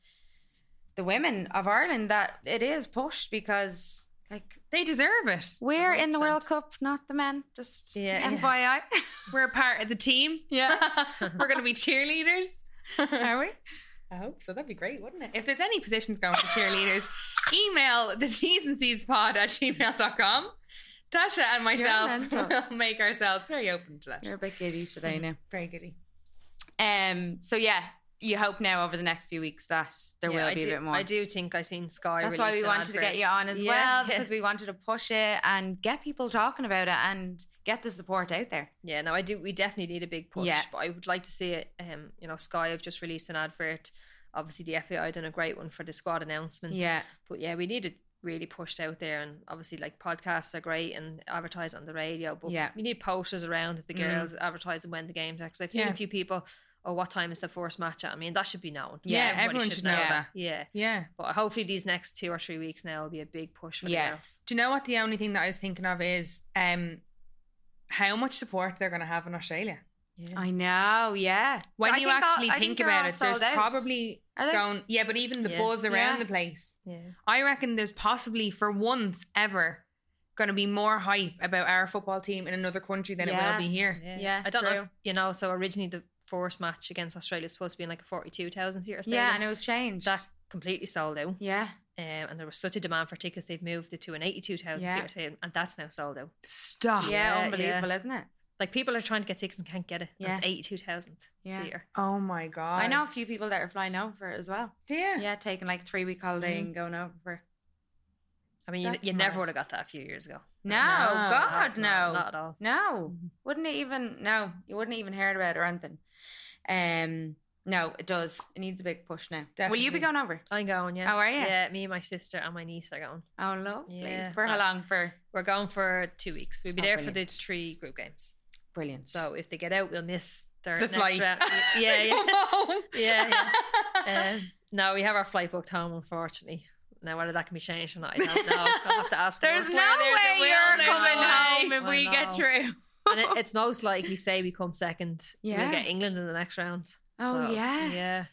the women of Ireland that it is pushed because, like, They deserve it. we're in the World Cup, not the men. Just Yeah, yeah. FYI. We're a part of the team. Yeah. we're going to be cheerleaders. Are we? I hope so. That'd be great, wouldn't it? If there's any positions going for cheerleaders, email the T's and C's pod at gmail.com. Tasha and myself will make ourselves very open to that. You're a bit giddy today now. very goody. Um. So yeah, you hope now over the next few weeks that there Yeah, will be do, a bit more. I do think I've seen Sky. That's why we wanted to get you on as Yeah, well because we wanted to push it and get people talking about it and get the support out there. Yeah, no, I do. We definitely need a big push. Yeah. But I would like to see it. Um, you know, Sky have just released an advert. Obviously, the FAI done a great one for the squad announcement. Yeah. But yeah, we need it really pushed out there. And obviously, like podcasts are great and advertise on the radio. But Yeah. we need posters around of the Mm. girls advertising when the games are. Because I've seen Yeah. a few people. Oh, what time is the first match at? I mean, that should be known. Yeah, Everybody everyone should know that. Yeah, Yeah. but hopefully these next two or three weeks now will be a big push for Yeah. the girls. Do you know what the only thing that I was thinking of is um how much support they're going to have in Australia? Yeah. I know. Yeah. When I you think actually I think they're about it, there's out. probably going, yeah, but even the Yeah. buzz around Yeah. the place. yeah. I reckon there's possibly for once ever going to be more hype about our football team in another country than it will be here. Yeah. Yeah, I don't know. If, you know, so originally the first match against Australia was supposed to be in like a forty-two thousand seater stadium. Yeah, and it was changed. that completely sold out. yeah. Um, and there was such a demand for tickets, they've moved it to an eighty-two thousand Yeah. seater stadium, and that's now sold out. Stop. Yeah, Yeah, unbelievable, isn't it? Like people are trying to get tickets and can't get it. Yeah. Yeah. It's eighty-two thousand Yeah. seater. Oh my god. I know a few people that are flying over for it as well. Yeah. Yeah, taking like three week holiday Mhm. and going over for. I mean, you, That's you never would have got that a few years ago. No, No, God, no, not at all. no. Mhm. Wouldn't it even? No, you wouldn't even heard about it or anything. Um, no, it does. It needs a big push now. Will you be going over? I'm going. Yeah. How are you? Yeah, me, and my sister, and my niece are going. Oh, lovely. Yeah. For how Uh, long? For We're going for two weeks. We'll be Oh, there for the three group games. brilliant. So if they get out, we'll miss their The next flight. round. Yeah, yeah. Come home. Yeah, Um, no, we have our flight booked home, unfortunately. Now, whether that can be changed or not, I don't know. I'll have to ask. there's no way will, you're coming home if I we get know. through. And it, it's most likely, say we come second, Yeah. we'll get England in the next round. oh So, yes. yeah.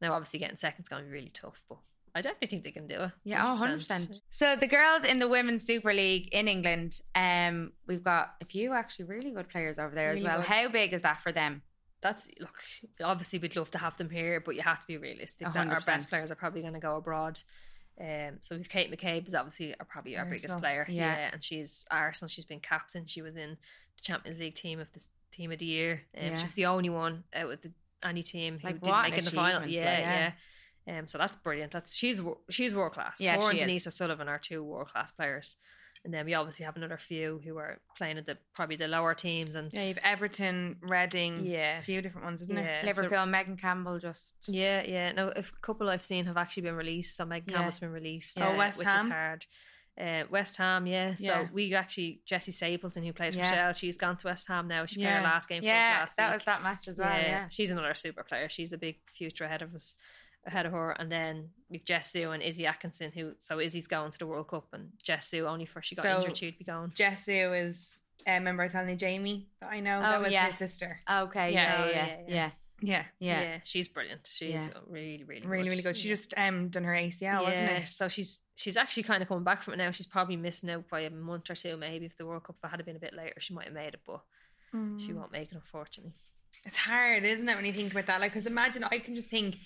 Now, obviously, getting second's going to be really tough, but I definitely think they can do it. Yeah, oh, 100%. So the girls in the Women's Super League in England, um, we've got a few actually really good players over there Really as well. good. How big is that for them? That's look. Obviously, we'd love to have them here, but you have to be realistic. That our best players are probably going to go abroad. Um, so we've Kate McCabe is obviously our, probably our biggest player. Yeah. Yeah. and she's Arsenal. She's been captain. She was in the Champions League team of the team of the year. Um, Yeah. She was the only one out of the any team who Like, didn't make it in the final. Yeah, like, yeah. Um, so that's brilliant. That's she's she's world class. Yeah, she and is. Denise O'Sullivan are two world class players. And then we obviously have another few who are playing at the probably the lower teams and Yeah, you've Everton, Reading, Yeah. a few different ones, isn't Yeah. it? so- Liverpool, Megan Campbell just Yeah, yeah. No, a couple I've seen have actually been released. So Meg Yeah. Campbell's been released. Oh, uh, West which Ham? is hard. Uh, West Ham, yeah. So we actually Jessie Stapleton, who plays for Yeah. Shels, she's gone to West Ham now. She played her last game for us yeah, last that week. was that match as well. Yeah, she's another super player. She's a big future ahead of us, ahead of her. And then we've Jess Ziu and Izzy Atkinson, who so Izzy's going to the World Cup, and Jess Ziu only for she got So- injured, she'd be going. Jess Ziu is, uh, remember I was telling Jamie that I know? Oh, that was yes. her sister. okay, Yeah, yeah, yeah, yeah, yeah, yeah. yeah, Yeah. yeah. she's brilliant. She's Yeah. really, really, Really, really good. She Yeah. just um done her ACL, wasn't it? So she's she's actually kind of coming back from it now. She's probably missing out by a month or two, maybe if the World Cup had been a bit later, she might have made it, but she Mm. won't make it, unfortunately. It's hard, isn't it, when you think about that? Like, because imagine I can just think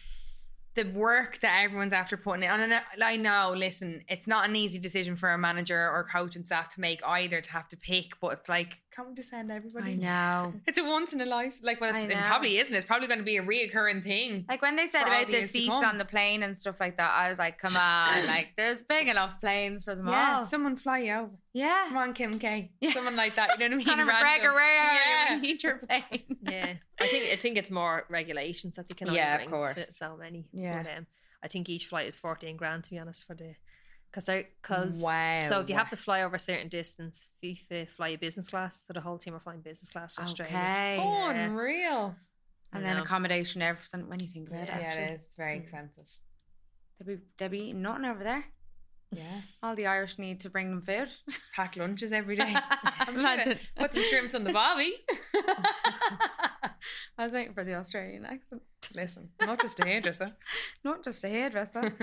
the work that everyone's after putting in. And I know, listen, it's not an easy decision for a manager or coach and staff to make either to have to pick, but it's like, can't we just send everybody? I know. It's a once in a life. Like, well, it's, it probably isn't. It's probably going to be a reoccurring thing. Like when they said about the the years to seats on the plane and stuff like that, I was like, "Come on! Like, there's big enough planes for them Yeah, all." someone fly you over. yeah. Come on, Kim K. Yeah. Someone like that. You know what I mean? Conor Random. McGregor, where are Yeah. you? We need your plane. Yeah, I think I think it's more regulations that they can only Yeah, of course. So, so many. Yeah. But, um, I think each flight is fourteen grand to be honest for the because they because Wow. so if you have to fly over a certain distance, FIFA fly you business class, so the whole team are flying business class to Australia. Okay. Oh, Yeah. unreal. and then accommodation, everything. When you think about Yeah, it, actually. it is. It's very Mm. expensive. they'll be they'll be eating nothing over there. Yeah. All the Irish need to bring them food. Pack lunches every day. I'm sure Imagine. they Put some shrimps on the barbie. I was waiting for the Australian accent. Listen, not just a hairdresser. Not just a hairdresser.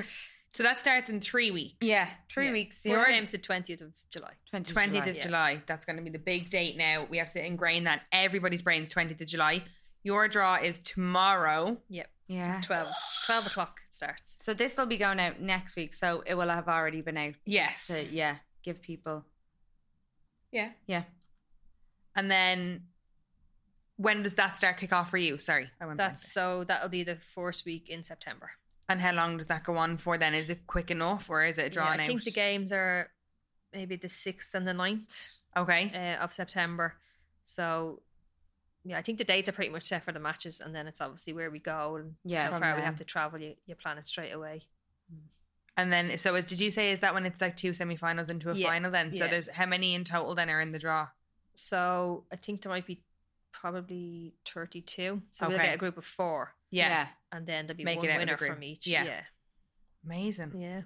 So that starts in three weeks. yeah, three Yeah. weeks. First Your- game's the twentieth of July. 20th 20th July. of yeah. July. That's going to be the big date now. We have to ingrain that everybody's brains 20th of July. Your draw is tomorrow. Yep. Yeah. 12, 12 o'clock it starts. So this will be going out next week. So it will have already been out. Yes. To, yeah, give people. Yeah. Yeah. And then when does that start kick off for you? Sorry, I went That's blank so that'll be the first week in September. And how long does that go on for then? Is it quick enough or is it Yeah, drawn I think out? the games are maybe the sixth and the 9th Okay. uh, of September. So yeah, I think the dates are pretty much set for the matches, and then it's obviously where we go and Yeah, how far we have to travel. You, you plan it straight away. And then, so as did you say, is that when it's like two semi-finals into a Yeah, final? Then, so yeah. there's how many in total then are in the draw? So I think there might be probably thirty-two. So we'll get a group of four, Yeah, and then there'll be Make one it out of the winner from each. Yeah. Yeah, amazing. yeah.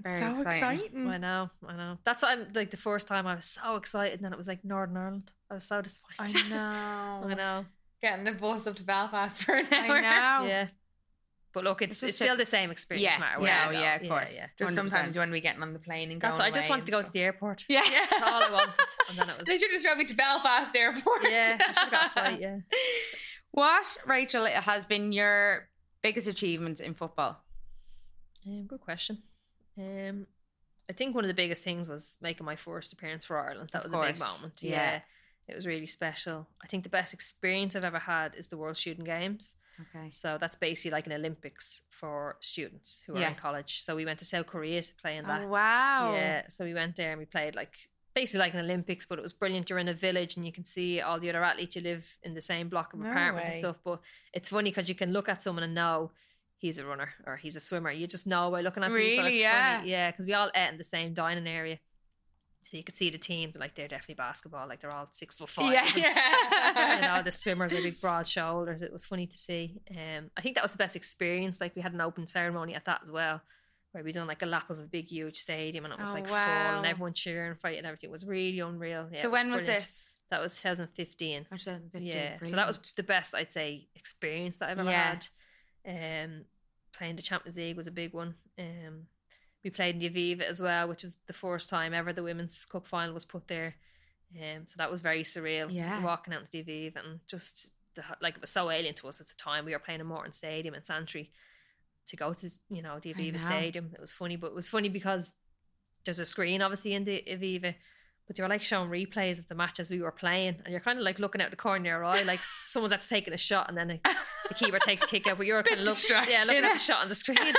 Very so exciting. exciting. I know, I know. That's why I'm like the first time I was so excited, and then it was like Northern Ireland. I was so disappointed. I know. I know. Getting the bus up to Belfast for an hour. I hour. know. Yeah. But look, it's, It's it's, just a- still the same experience. Yeah, no matter where yeah, you go. yeah, of course. Yeah, Just sometimes you want to be getting on the plane and going. That's I just away wanted to go and to the airport. Yeah. That's all I wanted. And then it was They should have just drove me to Belfast Airport. Yeah, I should have got a flight, yeah. What, Rachel, has been your biggest achievement in football? Um, good question. Um, I think one of the biggest things was making my first appearance for Ireland. That Of was a big moment. yeah. Yeah. It was really special. I think the best experience I've ever had is the World Student Games. Okay. So that's basically like an Olympics for students who are Yeah. in college. So we went to South Korea to play in that. Oh, wow. Yeah, so we went there and we played like basically like an Olympics, but it was brilliant. You're in a village and you can see all the other athletes. You live in the same block of No apartments and stuff. But it's funny because you can look at someone and know he's a runner or he's a swimmer. You just know by looking at people. Really? It's Yeah. funny. yeah, because we all ate in the same dining area. So you could see the team, like they're definitely basketball, like they're all six foot five. Yeah. you know, the swimmers are big broad shoulders. It was funny to see. Um, I think that was the best experience. Like we had an open ceremony at that as well, where we done like a lap of a big, huge stadium, and it was Oh, like full and everyone cheering, fighting, everything. It was really unreal. Yeah, so when was brilliant. this? That was 2015. Or 2015, Yeah, so that was the best I'd say experience that I've ever Yeah. had. Um, playing the Champions League was a big one. Um, we played in the Aviva as well, which was the first time ever the women's cup final was put there. Um, so that was very surreal. Yeah. walking out into the Aviva and just the, like it was so alien to us at the time. We were playing in Morton Stadium in Santry to go to you know the Aviva. Stadium. It was funny, but it was funny because there's a screen obviously in the Aviva, but they were like showing replays of the matches we were playing, and you're kind of like looking out the corner of your eye, like someone's that's taking a shot, and then the, the keeper takes a kick out, but you're kind of looking, yeah, looking at the shot on the screen.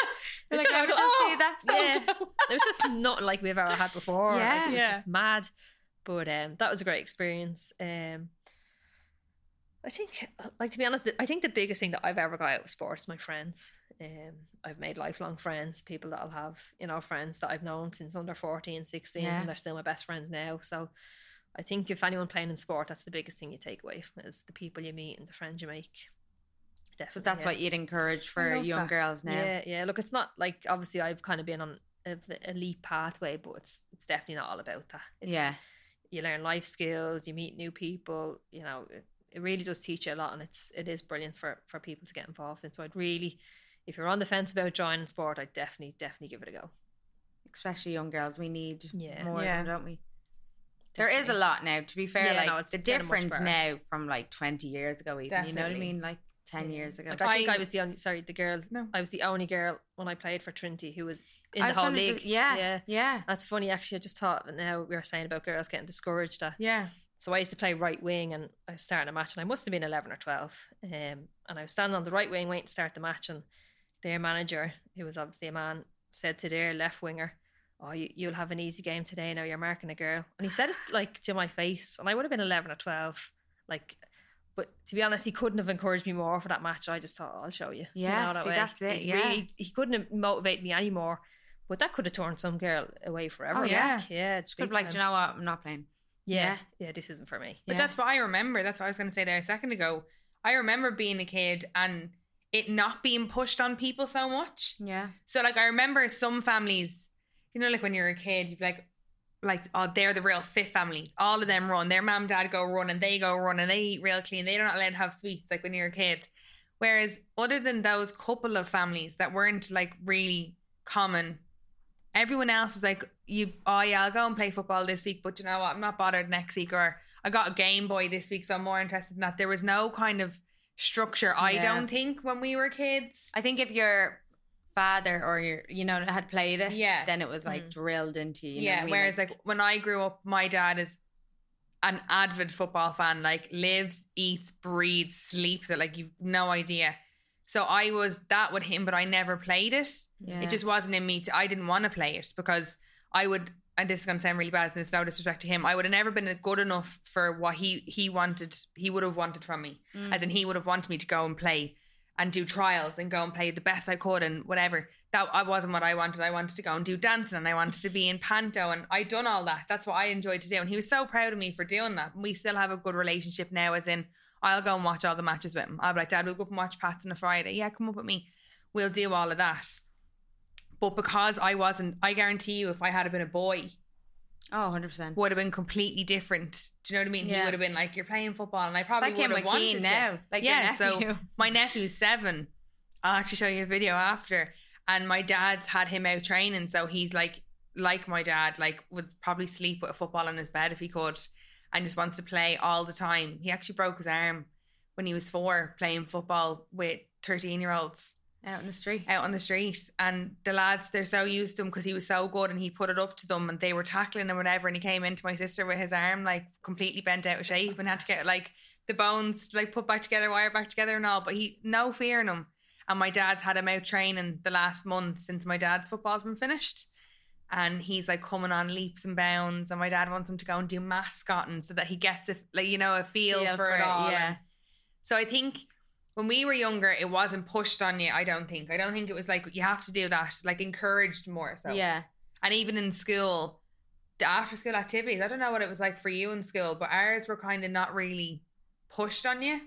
Like, just "Oh, so- did you see that? yeah. It was just nothing like we've ever had before. Like, Yeah. it was Yeah. just mad. But um, that was a great experience. Um, I think, like to be honest, I think the biggest thing that I've ever got out of sports my friends. Um, I've made lifelong friends, people that I'll have, you know, friends that I've known since under 14, 16, Yeah. and they're still my best friends now. So I think if anyone playing in sport, that's the biggest thing you take away from it is the people you meet and the friends you make. So that's yeah. what you'd encourage for young that. girls now. Yeah, yeah. Look, it's not like obviously I've kind of been on a elite pathway, but it's it's definitely not all about that. It's, yeah. you learn life skills, you meet new people. You know, it, it really does teach you a lot, and it's it is brilliant for for people to get involved in. So I'd really, if you're on the fence about joining sport, I'd definitely definitely give it a go. Especially young girls. We need Yeah. more Yeah. of them, don't we? There is a lot now. To be fair, Yeah, like no, it's the difference now from like twenty years ago, even. You know what I mean? Like ten Yeah. years ago. Like I think I, I- was the only sorry the girl. No. I was the only girl when I played for Trinity who was in I the was whole league. just- yeah, yeah. yeah, That's funny, actually. I just thought that now we were saying about girls getting discouraged. That Yeah. So I used to play right wing, and I was starting a match, and I must have been eleven or twelve. Um, and I was standing on the right wing waiting to start the match, and their manager, who was obviously a man, said to their left winger, "Oh, you, you'll have an easy game today. Now you're marking a girl." And he said it like to my face, and I would have been eleven or twelve, like. But to be honest, he couldn't have encouraged me more for that match. I just thought, "Oh, I'll show you. You Yeah, know, that see, way. that's it, He yeah. really- he couldn't have motivated me anymore. But that could have turned some girl away forever. Oh, yeah. like, yeah. Could big be like, "Do you know what? I'm not playing. yeah, yeah, this isn't for me. But Yeah. that's what I remember. That's what I was going to say there a second ago. I remember being a kid and it not being pushed on people so much. Yeah, So like I remember some families, you know, like when you're a kid, you'd be like, like oh, they're the real fit family. All of them run. Their mom, dad go run, and they go run, and they eat real clean. They're not allowed to have sweets like when you're a kid. Whereas other than those couple of families that weren't like really common, everyone else was like, you, oh yeah, I'll go and play football this week, but you know what, I'm not bothered next week, or I got a Game Boy this week, so I'm more interested in that. There was no kind of structure. I Yeah. don't think when we were kids. I think if your father or your, you know, had played it, Yeah. then it was like Mm. drilled into you. you yeah. what I mean? Whereas like, when I grew up, my dad is an avid football fan. Like lives, eats, breathes, sleeps it. Like you've no idea. So I was that with him, but I never played it. yeah. It just wasn't in me. To, I didn't want to play it because I would. And this is going to sound really bad. And it's no disrespect to him. I would have never been good enough for what he he wanted. He would have wanted from me. Mm. As in, he would have wanted me to go and play and do trials and go and play the best I could and whatever. That I wasn't what I wanted. I wanted to go and do dancing and I wanted to be in panto and I'd done all that. That's what I enjoyed to do. And he was so proud of me for doing that. And we still have a good relationship now. As in, I'll go and watch all the matches with him. I'll be like, Dad, we'll go up and watch Pats on a Friday. Yeah, come up with me. We'll do all of that. But because I wasn't, I guarantee you, if I had been a boy, oh, 100 percent. would have been completely different. Do you know what I mean? He Yeah. would have been like, "You're playing football," and I probably would have with wanted Keane to. now, like your yeah. So nephew. my nephew's seven. I'll actually show you a video after. And my dad's had him out training, so he's like, like my dad, like would probably sleep with a football in his bed if he could, and just wants to play all the time. He actually broke his arm when he was four playing football with thirteen year olds out on the street. out on the street and the lads they're so used to him because he was so good and he put it up to them and they were tackling him whatever and he came into my sister with his arm like completely bent out of shape and had to get like the bones like put back together wire back together and all but he no fear in him and my dad's had him out training the last month since my dad's football's been finished and he's like coming on leaps and bounds and my dad wants him to go and do mascotting so that he gets a like you know a feel, Feel for, for it it, all yeah. And so I think when we were younger, it wasn't pushed on you. I don't think. I don't think it was like you have to do that. Like encouraged more. So Yeah, and even in school, the after school activities. I don't know what it was like for you in school, but ours were kind of not really pushed on you.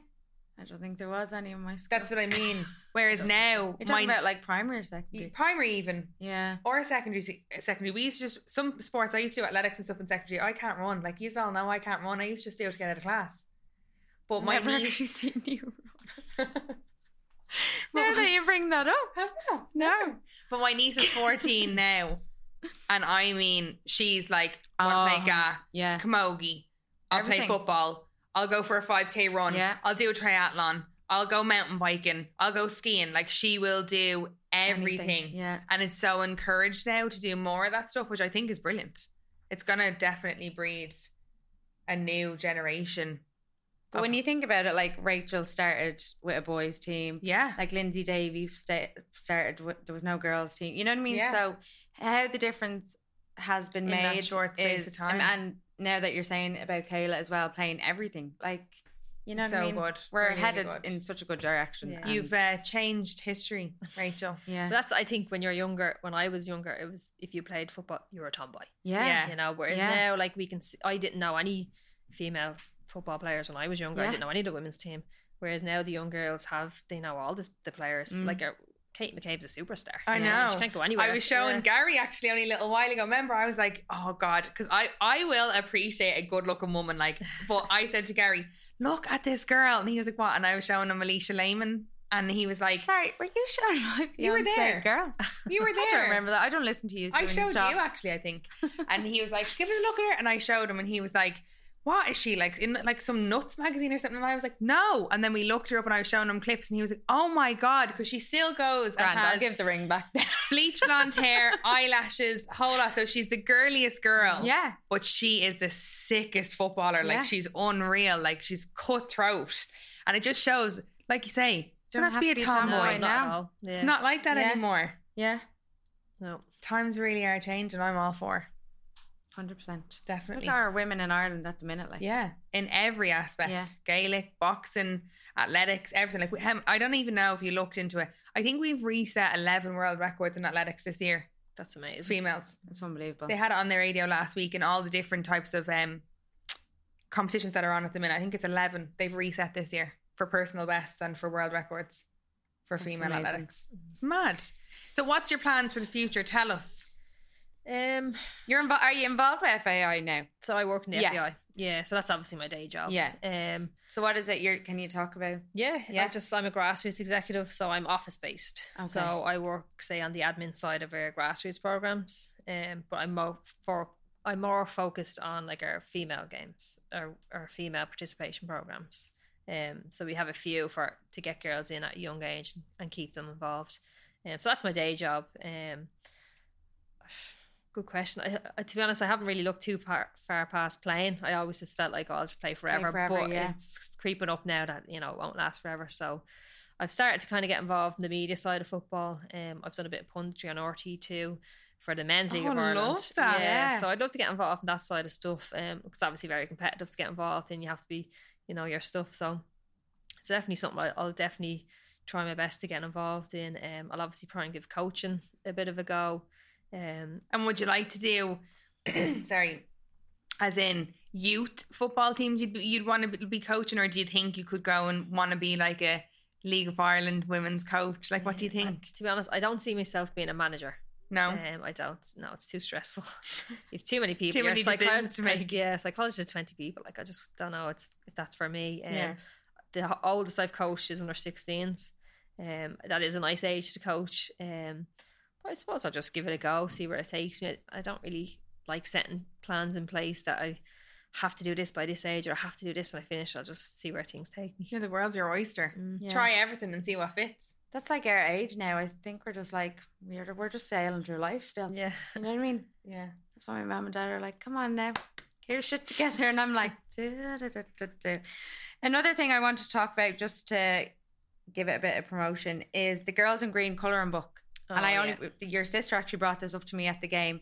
I don't think there was any in my school. That's what I mean. Whereas I now, You're talking my about like primary or secondary. primary even Yeah. or secondary, secondary, we used to just some sports. I used to do athletics and stuff in secondary. I can't run. Like you all know, I can't run. I used to just do it to get out of class. But my Never niece, actually seen you. But now that you bring that up. Have you? No. But my niece is 14 now. And I mean, she's like, to Oh, ga, Yeah. camogie. I'll Everything. play football. I'll go for a 5k run. Yeah. I'll do a triathlon. I'll go mountain biking. I'll go skiing. Like she will do everything. Anything. Yeah. And it's so encouraged now to do more of that stuff, which I think is brilliant. It's going to definitely breed a new generation. But when you think about it, like Rachel started with a boys' team, yeah. like Lyndsey Davey sta- started with there was no girls' team. You know what I mean? Yeah. So how the difference has been In made short space is, of time. and now that you're saying about Kayla as well, playing everything, like you know what so I mean? good. We're Really, really headed good. in such a good direction. Yeah. You've uh, changed history, Rachel. yeah, But that's I think when you're younger. When I was younger, it was if you played football, you were a tomboy. yeah, Yeah. You know, whereas Yeah. now, like we can, see, I didn't know any female football players when I was younger. I didn't know any of the women's team. Whereas now the young girls have, they know all this, the players. Mm. Like uh, Kate McCabe's a superstar. I know. she can't go anywhere. I was showing Yeah. Gary actually only a little while ago. Remember, I was like, "Oh God," because I I will appreciate a good looking woman. Like, but I said to Gary, "Look at this girl," and he was like, "What?" And I was showing him Alisha Lehmann, and he was like, Sorry, were you showing my You were there. girl? "You were there. I don't remember that. I don't listen to you. I showed you actually, I think. And he was like, "Give us a look at her," and I showed him, and he was like. What is she like in like some nuts magazine or something? And I was like, no. And then we looked her up, and I was showing him clips, and he was like, oh my god, because she still goes and Grand, has I'll give the ring back. bleach blonde hair, eyelashes, whole lot. So she's the girliest girl. yeah, but she is the sickest footballer. Yeah. Like she's unreal. Like she's cutthroat, and it just shows, like you say, you don't, have to be a tomboy. No, tomboy not now. all. Yeah. It's not like that Yeah. anymore. yeah, No. Times really are changing. I'm all for hundred percent. Look definitely. at our women in Ireland at the minute, like Yeah, in every aspect, Yeah. Gaelic, boxing, athletics, everything. Like we, um, I don't even know if you looked into it. I think we've reset 11 world records in athletics this year. That's amazing. Females. it's unbelievable. They had it on their radio last week, and all the different types of um competitions that are on at the minute. I think it's 11. They've reset this year for personal bests and for world records for That's female amazing. athletics. It's mad. So, what's your plans for the future? Tell us. Um. You're involved. Are you involved with FAI now? So I work in the Yeah. FAI. Yeah. So that's obviously my day job. Yeah. Um. So what is it? You're can you talk about? Yeah, Yeah. I just I'm a grassroots executive, so I'm office based. Okay. So I work, say, on the admin side of our grassroots programs. Um, but I'm more for I'm more focused on like our female games, our our female participation programs. Um, so we have a few for to get girls in at a young age and keep them involved. Um, so that's my day job. Um, good question. I, I, to be honest, I haven't really looked too far, far past playing. I always just felt like oh, I'll just play forever, forever, but yeah. it's creeping up now that you know it won't last forever. So I've started to kind of get involved in the media side of football. Um, I've done a bit of punditry on RTÉ Two for the men's league Oh, of Ireland. love that. Yeah, Yeah. so I'd love to get involved in that side of stuff. Um, it's obviously very competitive to get involved in. You have to be, you know, your stuff. So it's definitely something I, I'll definitely try my best to get involved in. Um, I'll obviously try and give coaching a bit of a go. Um, And would you like to do, sorry, as in youth football teams you'd, you'd want to be coaching, or do you think you could go and want to be like a League of Ireland women's coach? Like, what do you I- think? to be honest, I don't see myself being a manager. No? Um, I don't. No, it's too stressful. You've too many people. Too You're many decisions to make. Yeah, psychologist is twenty people. Like I just don't know. It's if that's for me. Um, Yeah. The oldest I've coached is under 16s. Um, that is a nice age to coach. Um, but I suppose I'll just give it a go, see where it takes me. I don't really like setting plans in place that I have to do this by this age or I have to do this when I finish. I'll just see where things take me. Yeah, the world's your oyster. Mm. Yeah. Try everything and see what fits. That's like our age now. I think we're just like we're we're just sailing through life still. Yeah. You know what I mean? Yeah. That's why my mom and dad are like, "Come on now, get your shit together," and I'm like, "Du-du-du-du-du." Another thing I want to talk about, just to give it a bit of promotion, is the Girls in Green colouring book. And I Oh, only your sister actually brought this up to me at the game,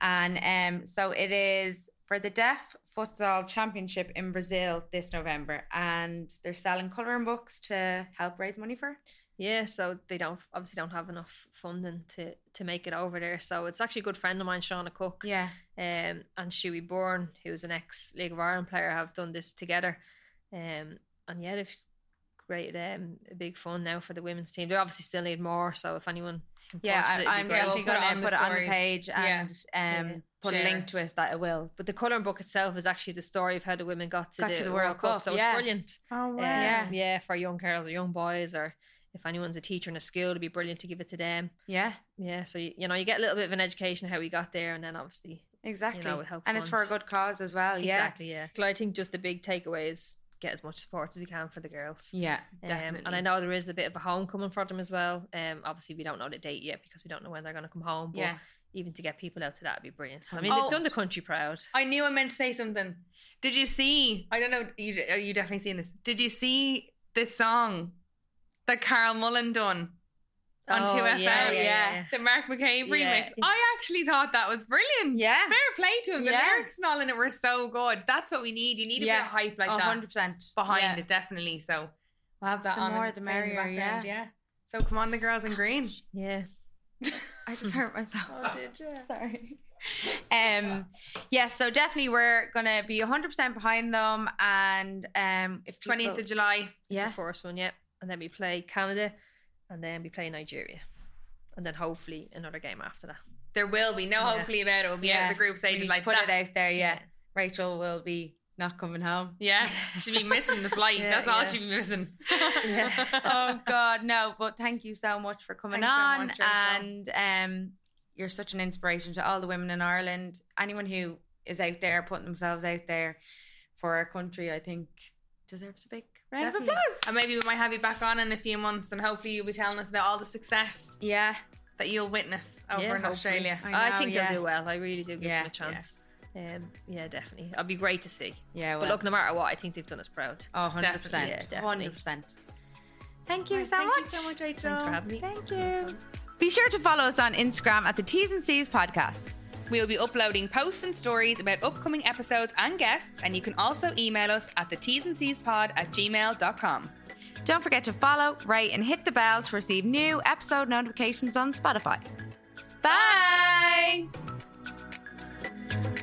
and um, so it is for the Deaf Futsal Championship in Brazil this November, and they're selling colouring books to help raise money for. it. Yeah, so they don't obviously don't have enough funding to to make it over there. So it's actually a good friend of mine, Shauna Cook, Yeah, um, and Shuey Bourne, who's an ex League of Ireland player, have done this together. Um, and yeah, they've created um, a big fund now for the women's team. They obviously still need more, so if anyone Yeah, I, I'm great. definitely We'll put going to put it on the stories. page Yeah. and um, Yeah. put a link to it that it will. But the colouring book itself is actually the story of how the women got to, Got the, to the World, World Cup. Cup, So yeah. it's brilliant. Oh wow. Um, Yeah. yeah, for young girls or young boys, or if anyone's a teacher in a school, it'd be brilliant to give it to them. Yeah, Yeah, so you, you know you get a little bit of an education how we got there, and then obviously exactly. you it help and it's for a good cause as well. Yeah, exactly yeah. Well, I think just the big takeaway is get as much support as we can for the girls. yeah, Um, definitely. and I know there is a bit of a homecoming for them as well. Um, obviously we don't know the date yet because we don't know when they're going to come home. But Yeah. even to get people out to that would be brilliant. I mean, Oh. they've done the country proud. I knew I meant to say something. Did you see? I don't know. You you definitely seen this? Did you see this song that Carl Mullan done on Oh, Two FM? yeah, yeah, yeah. The Mark McCabe Yeah. remix. I actually thought that was brilliant. Yeah. Fair play to him. The Yeah. lyrics and all in it were so good. That's what we need. You need a Yeah. bit of hype like A that hundred percent behind yeah. it, definitely. So we'll have that The on. more the merrier, background, yeah. So come on, the girls in green. Yeah. I just hurt myself. Oh, did you? Sorry. Um, yes, so definitely we're gonna be 100 percent behind them, and um, if people, Twentieth of July. Yeah, the first one, yeah. And then we play Canada, and then we play Nigeria, and then hopefully another game after that. There will be no Yeah. hopefully about it. We'll be out of the group we stages like put that. it out there. Yeah, Rachel will be not coming home. Yeah, she'd be missing the flight. Yeah, That's all she'd be missing. Yeah. oh God, no! But thank you so much for coming Thanks so on, much, and um, you're such an inspiration to all the women in Ireland. Anyone who is out there putting themselves out there for our country, I think deserves a big round Definitely. of applause. And maybe we might have you back on in a few months, and hopefully you'll be telling us about all the success Yeah, that you'll witness over Yeah, in hopefully. Australia. I I, know, think yeah. they'll do well. I really do give Yeah, them a chance. Um, yeah, definitely. It'll be great to see. yeah. But look, no matter what, I think they've done us proud. oh, 100 percent, Definitely, yeah, definitely. 100 percent. Thank you Right, so thank much. you so much, Rachel. Thanks for having me. Thank you. Be sure to follow us on Instagram at the T's and C's podcast. We'll be uploading posts and stories about upcoming episodes and guests, and you can also email us at the T's and C's pod at gmail.com. Don't forget to follow, rate, and hit the bell to receive new episode notifications on Spotify. Bye. Bye.